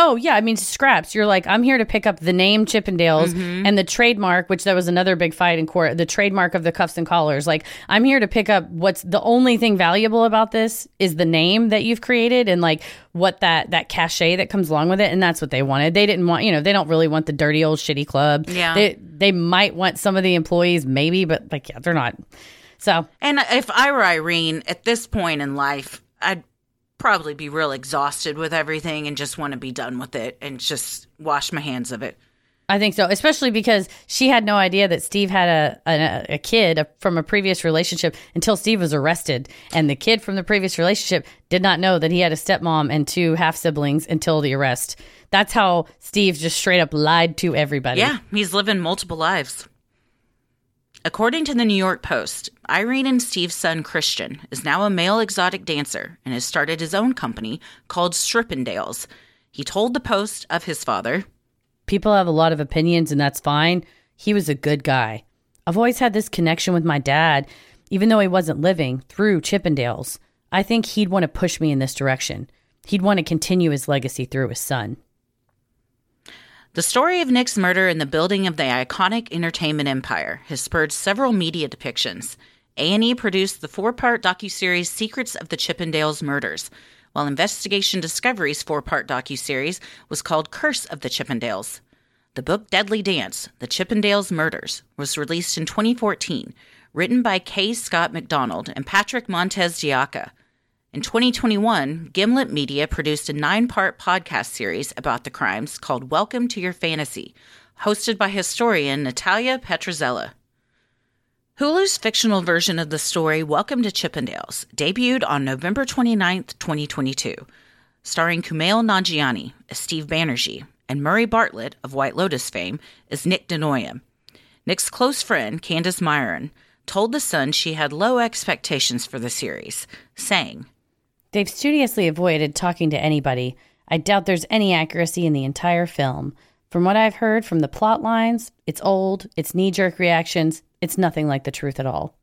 Oh yeah, I mean scraps. You're like, I'm here to pick up the name Chippendales mm-hmm. and the trademark, which that was another big fight in court. The trademark of the cuffs and collars. Like, I'm here to pick up what's the only thing valuable about this is the name that you've created and like what that that cachet that comes along with it. And that's what they wanted. They didn't want, you know, they don't really want the dirty old shitty club. Yeah. they they might want some of the employees, maybe, but like, yeah, they're not. So And if I were Irene at this point in life, I'd probably be real exhausted with everything and just want to be done with it and just wash my hands of it. I think so, especially because she had no idea that Steve had a a, a kid from a previous relationship until Steve was arrested, and the kid from the previous relationship did not know that he had a stepmom and two half siblings until the arrest. That's how Steve just straight up lied to everybody. Yeah, he's living multiple lives. According to the New York Post, Irene and Steve's son Christian is now a male exotic dancer and has started his own company called Strippendales. He told the Post of his father, people have a lot of opinions, and that's fine. He was a good guy. I've always had this connection with my dad, even though he wasn't living, through Chippendales. I think he'd want to push me in this direction. He'd want to continue his legacy through his son. The story of Nick's murder and the building of the iconic entertainment empire has spurred several media depictions. A&E produced the four-part docuseries Secrets of the Chippendales Murders, while Investigation Discovery's four-part docuseries was called Curse of the Chippendales. The book Deadly Dance: The Chippendales Murders was released in 2014, written by K. Scott McDonald and Patrick MontesDeOca. In 2021, Gimlet Media produced a nine part podcast series about the crimes called Welcome to Your Fantasy, hosted by historian Natalia Petrzela. Hulu's fictional version of the story Welcome to Chippendales debuted on November 29, 2022, starring Kumail Nanjiani as Steve Banerjee and Murray Bartlett of White Lotus fame as Nick DeNoia. Nick's close friend, Candace Mayron, told The Sun she had low expectations for the series, saying, They've studiously avoided talking to anybody. I doubt there's any accuracy in the entire film. From what I've heard from the plot lines, it's old, it's knee jerk reactions, it's nothing like the truth at all.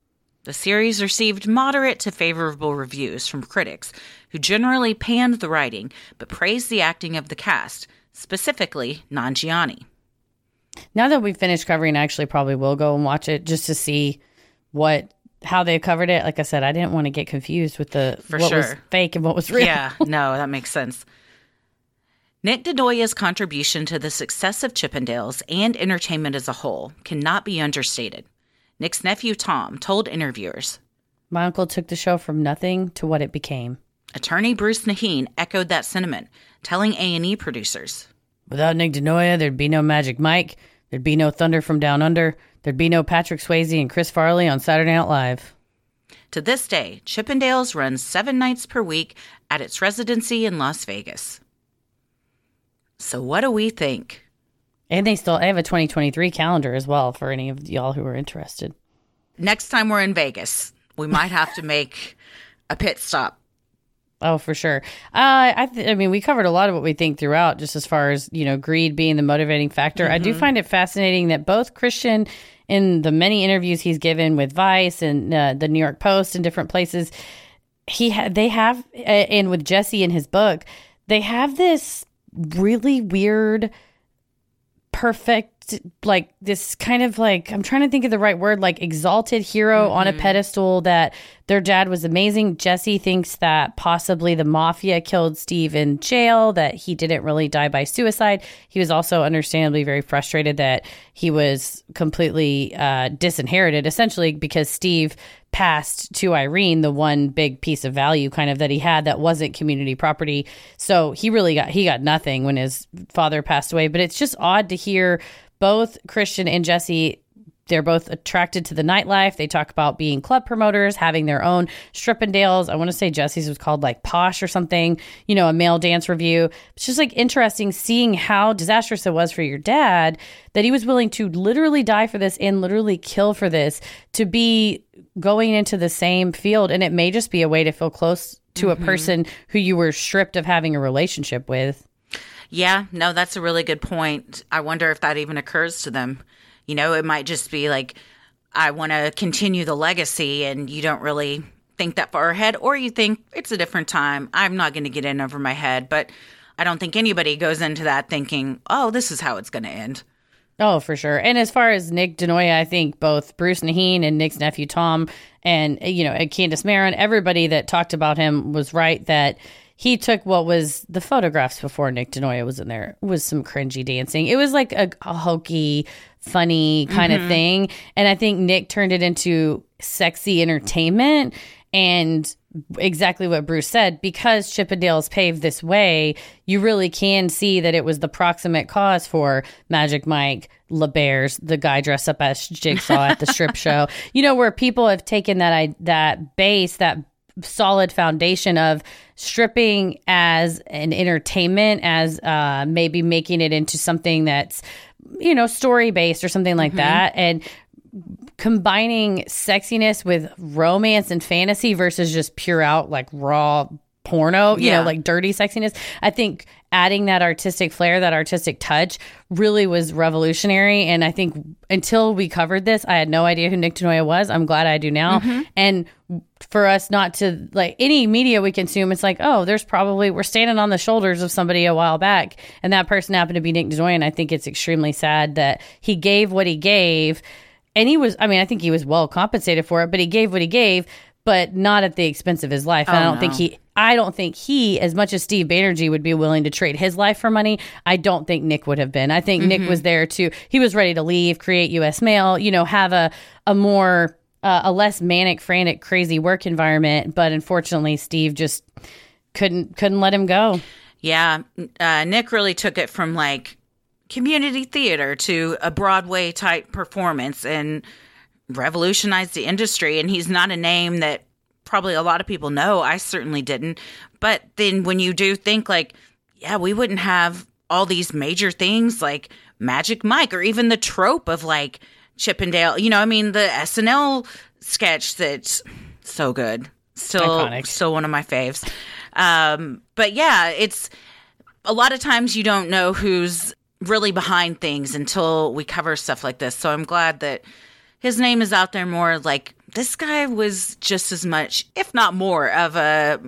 The series received moderate to favorable reviews from critics, who generally panned the writing but praised the acting of the cast, specifically Nanjiani. Now that we've finished covering, I actually probably will go and watch it just to see what how they covered it. Like I said, I didn't want to get confused with the For what was fake and what was real. Yeah, no, that makes sense. Nick DeNoia's contribution to the success of Chippendales and entertainment as a whole cannot be understated. Nick's nephew Tom told interviewers. My uncle took the show from nothing to what it became. Attorney Bruce Nahin echoed that sentiment, telling A&E producers. Without Nick DeNoia, there'd be no Magic Mike, there'd be no Thunder from Down Under, there'd be no Patrick Swayze and Chris Farley on Saturday Night Live. To this day, Chippendales runs seven nights per week at its residency in Las Vegas. So, what do we think? And they still they have a 2023 calendar as well for any of y'all who are interested. Next time we're in Vegas, we might have to make a pit stop. Oh, for sure. Uh, I, th- I mean, we covered a lot of what we think throughout, just as far as you know, greed being the motivating factor. I do find it fascinating that both Christian, in the many interviews he's given with Vice and uh, the New York Post and different places, he ha- they have, uh, and with Jesse in his book, they have this really weird perfect like this kind of like I'm trying to think of the right word like exalted hero on a pedestal that their dad was amazing. Jesse thinks that possibly the mafia killed Steve in jail that he didn't really die by suicide. He was also understandably very frustrated that he was completely uh disinherited essentially because Steve passed to Irene the one big piece of value kind of that he had that wasn't community property. So he really got he got nothing when his father passed away. But it's just odd to hear both Christian and Jesse they're both attracted to the nightlife. They talk about being club promoters, having their own Strippendales. I want to say Jesse's was called like Posh or something, you know, a male dance revue. It's just like interesting seeing how disastrous it was for your dad that he was willing to literally die for this and literally kill for this to be going into the same field. And it may just be a way to feel close to a mm-hmm. person who you were stripped of having a relationship with. Yeah, no, that's a really good point. I wonder if that even occurs to them. You know, it might just be like, I want to continue the legacy, and you don't really think that far ahead, or you think it's a different time. I'm not going to get in over my head, but I don't think anybody goes into that thinking, oh, this is how it's going to end. Oh, for sure. And as far as Nick DeNoia, I think both Bruce Nahin and Nick's nephew Tom and, you know, and Candace Mayron, everybody that talked about him was right that he took what was the photographs before Nick DeNoia was in there was some cringy dancing. It was like a, a hokey, funny kind of mm-hmm. thing. And I think Nick turned it into sexy entertainment and exactly what Bruce said because Chippendales paved this way, you really can see that it was the proximate cause for Magic Mike, LeBears, the guy dressed up as Jigsaw at the strip (laughs) show. You know, where people have taken that I, that base, that solid foundation of stripping as an entertainment, as uh, maybe making it into something that's you know story based or something like that, and combining sexiness with romance and fantasy versus just pure out like raw porno, you Yeah. know, like dirty sexiness. I think adding that artistic flair, that artistic touch really was revolutionary. And I think until we covered this, I had no idea who Nick DeNoia was. I'm glad I do now. Mm-hmm. And for us not to like any media we consume, it's like, oh, there's probably we're standing on the shoulders of somebody a while back, and that person happened to be Nick DeNoia. And I think it's extremely sad that he gave what he gave and he was i mean i think he was well compensated for it but he gave what he gave but not at the expense of his life and i oh, don't think he i don't think he as much as steve banerjee would be willing to trade his life for money i don't think nick would have been. I think nick was there to he was ready to leave create us mail you know have a a more uh, a less manic frantic crazy work environment. But unfortunately steve just couldn't couldn't let him go. Yeah, uh, Nick really took it from like community theater to a Broadway type performance and revolutionized the industry. And he's not a name that probably a lot of people know. I certainly didn't. But then when you do think like, yeah, we wouldn't have all these major things like Magic Mike or even the trope of like Chippendale, you know, I mean, the SNL sketch that's so good. Still, Iconic. still one of my faves. Um, but yeah, it's a lot of times you don't know who's really behind things until we cover stuff like this. So I'm glad that his name is out there more. Like this guy was just as much, if not more, of a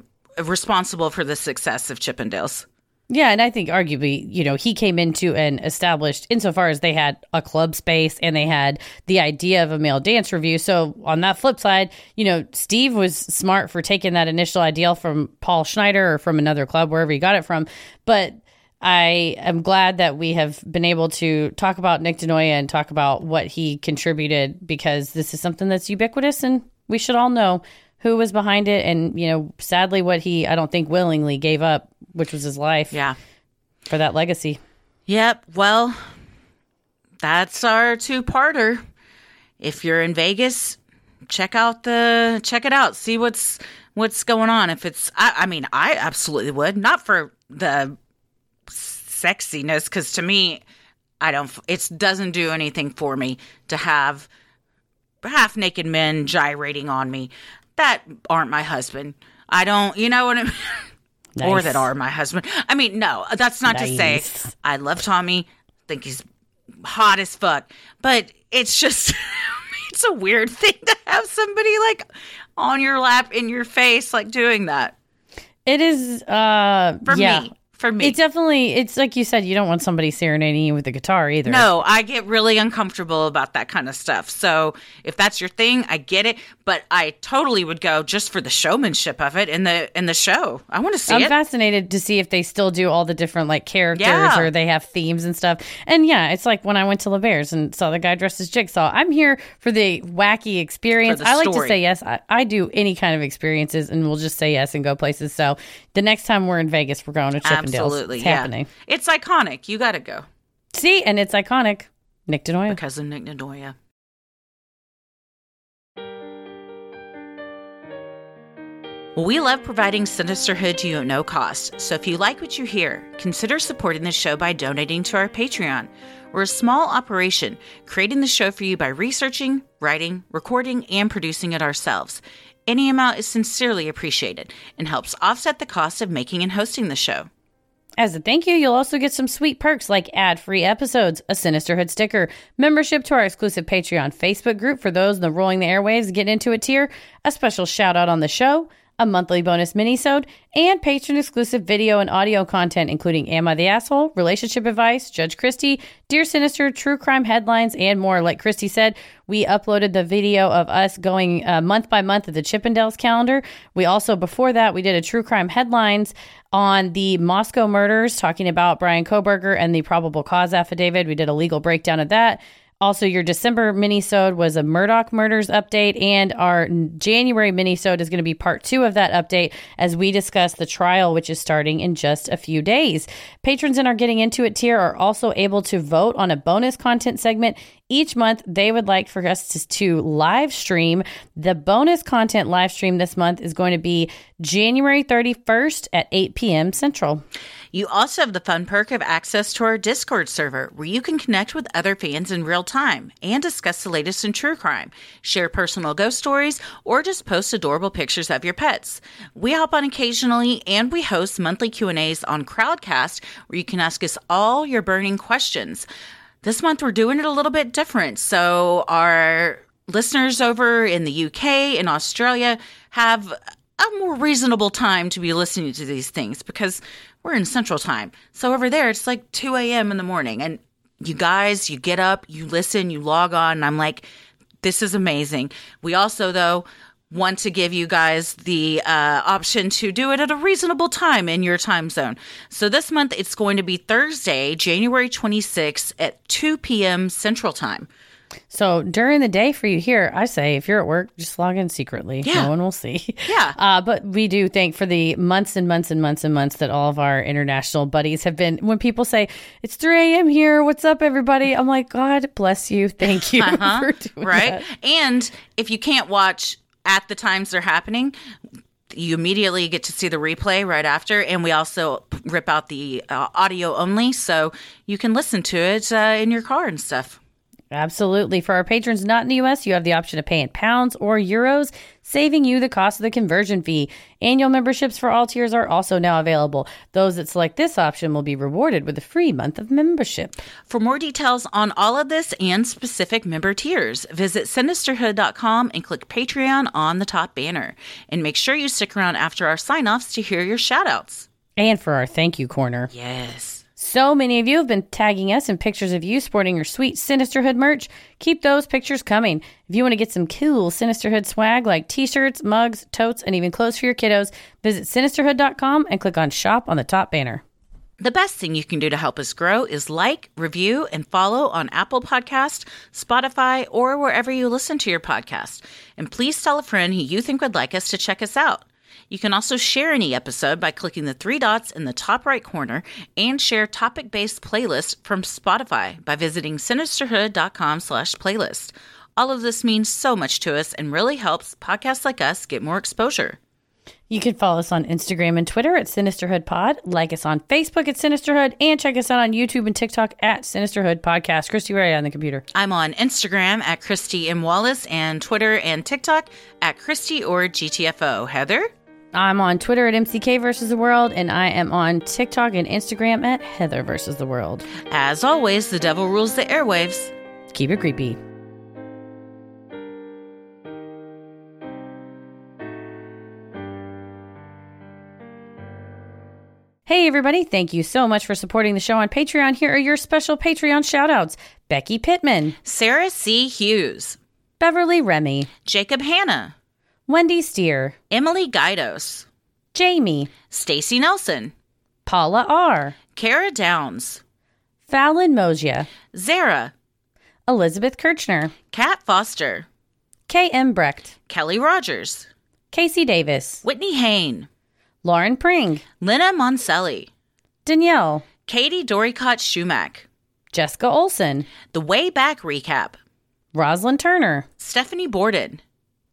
responsible for the success of Chippendales. Yeah, and I think arguably, you know, he came into and established insofar as they had a club space and they had the idea of a male dance revue. So on that flip side, you know, Steve was smart for taking that initial ideal from Paul Schneider or from another club, wherever he got it from. But I am glad that we have been able to talk about Nick DeNoia and talk about what he contributed because this is something that's ubiquitous and we should all know who was behind it and, you know, sadly what he I don't think willingly gave up, which was his life Yeah. for that legacy. Yep. Well, that's our two-parter. If you're in Vegas, check out the check it out. See what's what's going on. If it's, I, I mean, I absolutely would. Not for the sexiness, because to me, I don't. It doesn't do anything for me to have half naked men gyrating on me that aren't my husband. I don't. You know what I mean? (laughs) Or that are my husband. I mean, no, that's not to say I love Tommy. Think he's hot as fuck. But it's just (laughs) it's a weird thing to have somebody like on your lap in your face like doing that. It is uh For yeah. me. For me. It definitely it's like you said, you don't want somebody serenading you with a guitar either. no, I get really uncomfortable about that kind of stuff. So if that's your thing, I get it. But I totally would go just for the showmanship of it in the in the show. I want to see I'm it. fascinated to see if they still do all the different like characters Yeah. or they have themes and stuff. And yeah, it's like when I went to La Bears and saw the guy dressed as Jigsaw. I'm here for the wacky experience. The I like to say yes. I, I do any kind of experiences and we'll just say yes and go places. So the next time we're in Vegas, we're going to Chippendales. Absolutely, It's yeah. happening. It's iconic. You got to go See, and it's iconic. Nick DeNoia. because of Nick. Well, we love providing Sinisterhood to you at no cost. So if you like what you hear, consider supporting the show by donating to our Patreon. We're a small operation, creating the show for you by researching, writing, recording, and producing it ourselves. Any amount is sincerely appreciated and helps offset the cost of making and hosting the show. As a thank you, you'll also get some sweet perks like ad free episodes, a Sinisterhood sticker, membership to our exclusive Patreon Facebook group for those in the Rolling the Airwaves Get Into a tier, a special shout out on the show, a monthly bonus minisode, and patron exclusive video and audio content, including Am I the Asshole, Relationship Advice, Judge Christie, Dear Sinister, True Crime Headlines, and more. Like Christy said, we uploaded the video of us going uh, month by month of the Chippendales calendar. We also, before that, we did a True Crime Headlines on the Moscow murders, talking about Bryan Kohberger and the probable cause affidavit. We did a legal breakdown of that. Also, your December minisode was a Murdaugh murders update, and our January minisode is going to be part two of that update as we discuss the trial, which is starting in just a few days. Patrons in our Getting Into It tier are also able to vote on a bonus content segment each month. They would like for us to, to live stream. The bonus content live stream this month is going to be January 31st at 8 p.m. Central. You also have the fun perk of access to our Discord server, where you can connect with other fans in real time and discuss the latest in true crime, share personal ghost stories, or just post adorable pictures of your pets. We hop on occasionally, and we host monthly Q and A's on Crowdcast, where you can ask us all your burning questions. This month, we're doing it a little bit different, so our listeners over in the UK and Australia have a more reasonable time to be listening to these things because we're in central time. So over there, it's like 2 a.m. in the morning. And you guys, you get up, you listen, you log on. And I'm like, this is amazing. We also, though, want to give you guys the uh, option to do it at a reasonable time in your time zone. So this month, it's going to be Thursday, January 26th at 2 p.m. Central Time. So during the day for you here, I say if you're at work, just log in secretly. Yeah. No one will see. Yeah. (laughs) Uh, but we do thank for the months and months and months and months that all of our international buddies have been. When people say it's 3 a.m. here, what's up, everybody? I'm like, God bless you. Thank you (laughs) for doing Uh-huh. right? that. And if you can't watch at the times they're happening, you immediately get to see the replay right after. And we also rip out the uh, audio only, so you can listen to it uh, in your car and stuff. Absolutely. For our patrons not in the US, you have the option to pay in pounds or euros, saving you the cost of the conversion fee. Annual memberships for all tiers are also now available. Those that select this option will be rewarded with a free month of membership. For more details on all of this and specific member tiers, visit sinisterhood.com and click Patreon on the top banner. And make sure you stick around after our sign offs to hear your shout outs. And for our thank you corner. Yes. So many of you have been tagging us in pictures of you sporting your sweet Sinisterhood merch. Keep those pictures coming. If you want to get some cool Sinisterhood swag like t shirts, mugs, totes, and even clothes for your kiddos, visit sinisterhood.com and click on shop on the top banner. The best thing you can do to help us grow is like, review, and follow on Apple Podcast, Spotify, or wherever you listen to your podcast. And please tell a friend who you think would like us to check us out. You can also share any episode by clicking the three dots in the top right corner and share topic-based playlists from Spotify by visiting sinisterhood.com slash playlist. All of this means so much to us and really helps podcasts like us get more exposure. You can follow us on Instagram and Twitter at Sinisterhood Pod, like us on Facebook at Sinisterhood, and check us out on YouTube and TikTok at Sinisterhood Podcast. Christy, where are you on the computer? I'm on Instagram at Christy M. Wallace and Twitter and TikTok at Christy or GTFO. Heather? I'm on Twitter at MCK versus the world, and I am on TikTok and Instagram at Heather versus the world. As always, the devil rules the airwaves. Keep it creepy. Hey, everybody. Thank you so much for supporting the show on Patreon. Here are your special Patreon shoutouts Becky Pittman, Sarah C. Hughes, Beverly Remy, Jacob Hanna, Wendy Steer, Emily Guidos, Jamie, Stacy Nelson, Paula R., Kara Downs, Fallon Mosia, Zara, Elizabeth Kirchner, Kat Foster, K.M. Brecht, Kelly Rogers, Casey Davis, Whitney Hain, Lauren Pring, Lena Monselli, Danielle, Katie Doricott Schumack, Jessica Olson, The Way Back Recap, Rosalind Turner, Stephanie Borden,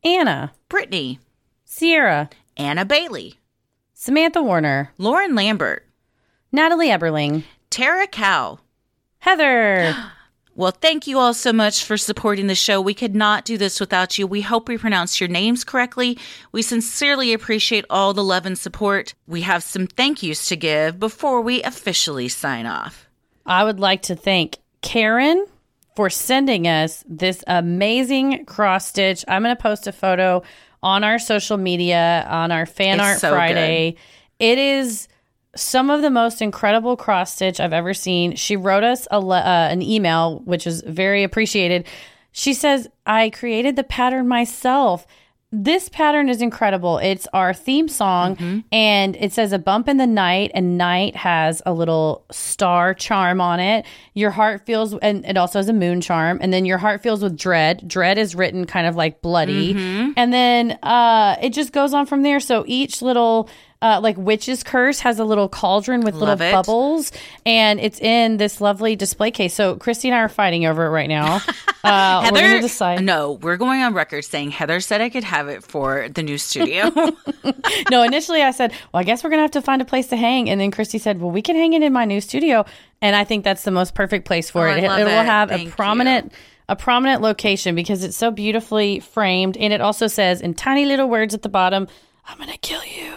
Anna, Brittany, Sierra, Anna Bailey, Samantha Warner, Lauren Lambert, Natalie Eberling, Tara Cow. Heather. (gasps) Well, thank you all so much for supporting the show. We could not do this without you. We hope we pronounced your names correctly. We sincerely appreciate all the love and support. We have some thank yous to give before we officially sign off. I would like to thank Karen for sending us this amazing cross stitch. I'm going to post a photo on our social media on our fan It's art so Friday. It is some of the most incredible cross stitch I've ever seen. She wrote us a le- uh, an email, which is very appreciated. She says, "I created the pattern myself." This pattern is incredible. It's our theme song, and it says a bump in the night, and night has a little star charm on it. Your heart feels, and it also has a moon charm, and then your heart feels with dread. Dread is written kind of like bloody, and then uh, it just goes on from there. So each little uh, like witch's curse has a little cauldron with Love little it. bubbles and it's in this lovely display case so christy and i are fighting over it right now (laughs) uh, we're decide no, we're going on record saying Heather said I could have it for the new studio. (laughs) no initially i said well i guess we're gonna have to find a place to hang and then christy said well we can hang it in my new studio and i think that's the most perfect place for Oh, it I love will have Thank a you. prominent a prominent location because it's so beautifully framed and it also says in tiny little words at the bottom i'm gonna kill you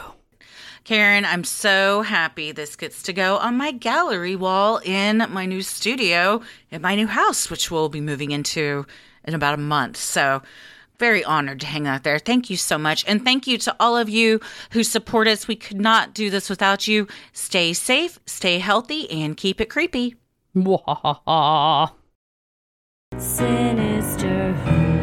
Karen, I'm so happy this gets to go on my gallery wall in my new studio in my new house, which we'll be moving into in about a month. So, very honored to hang out there. Thank you so much. And thank you to all of you who support us. We could not do this without you. Stay safe, stay healthy, and keep it creepy. Mwahaha. Sinisterhood.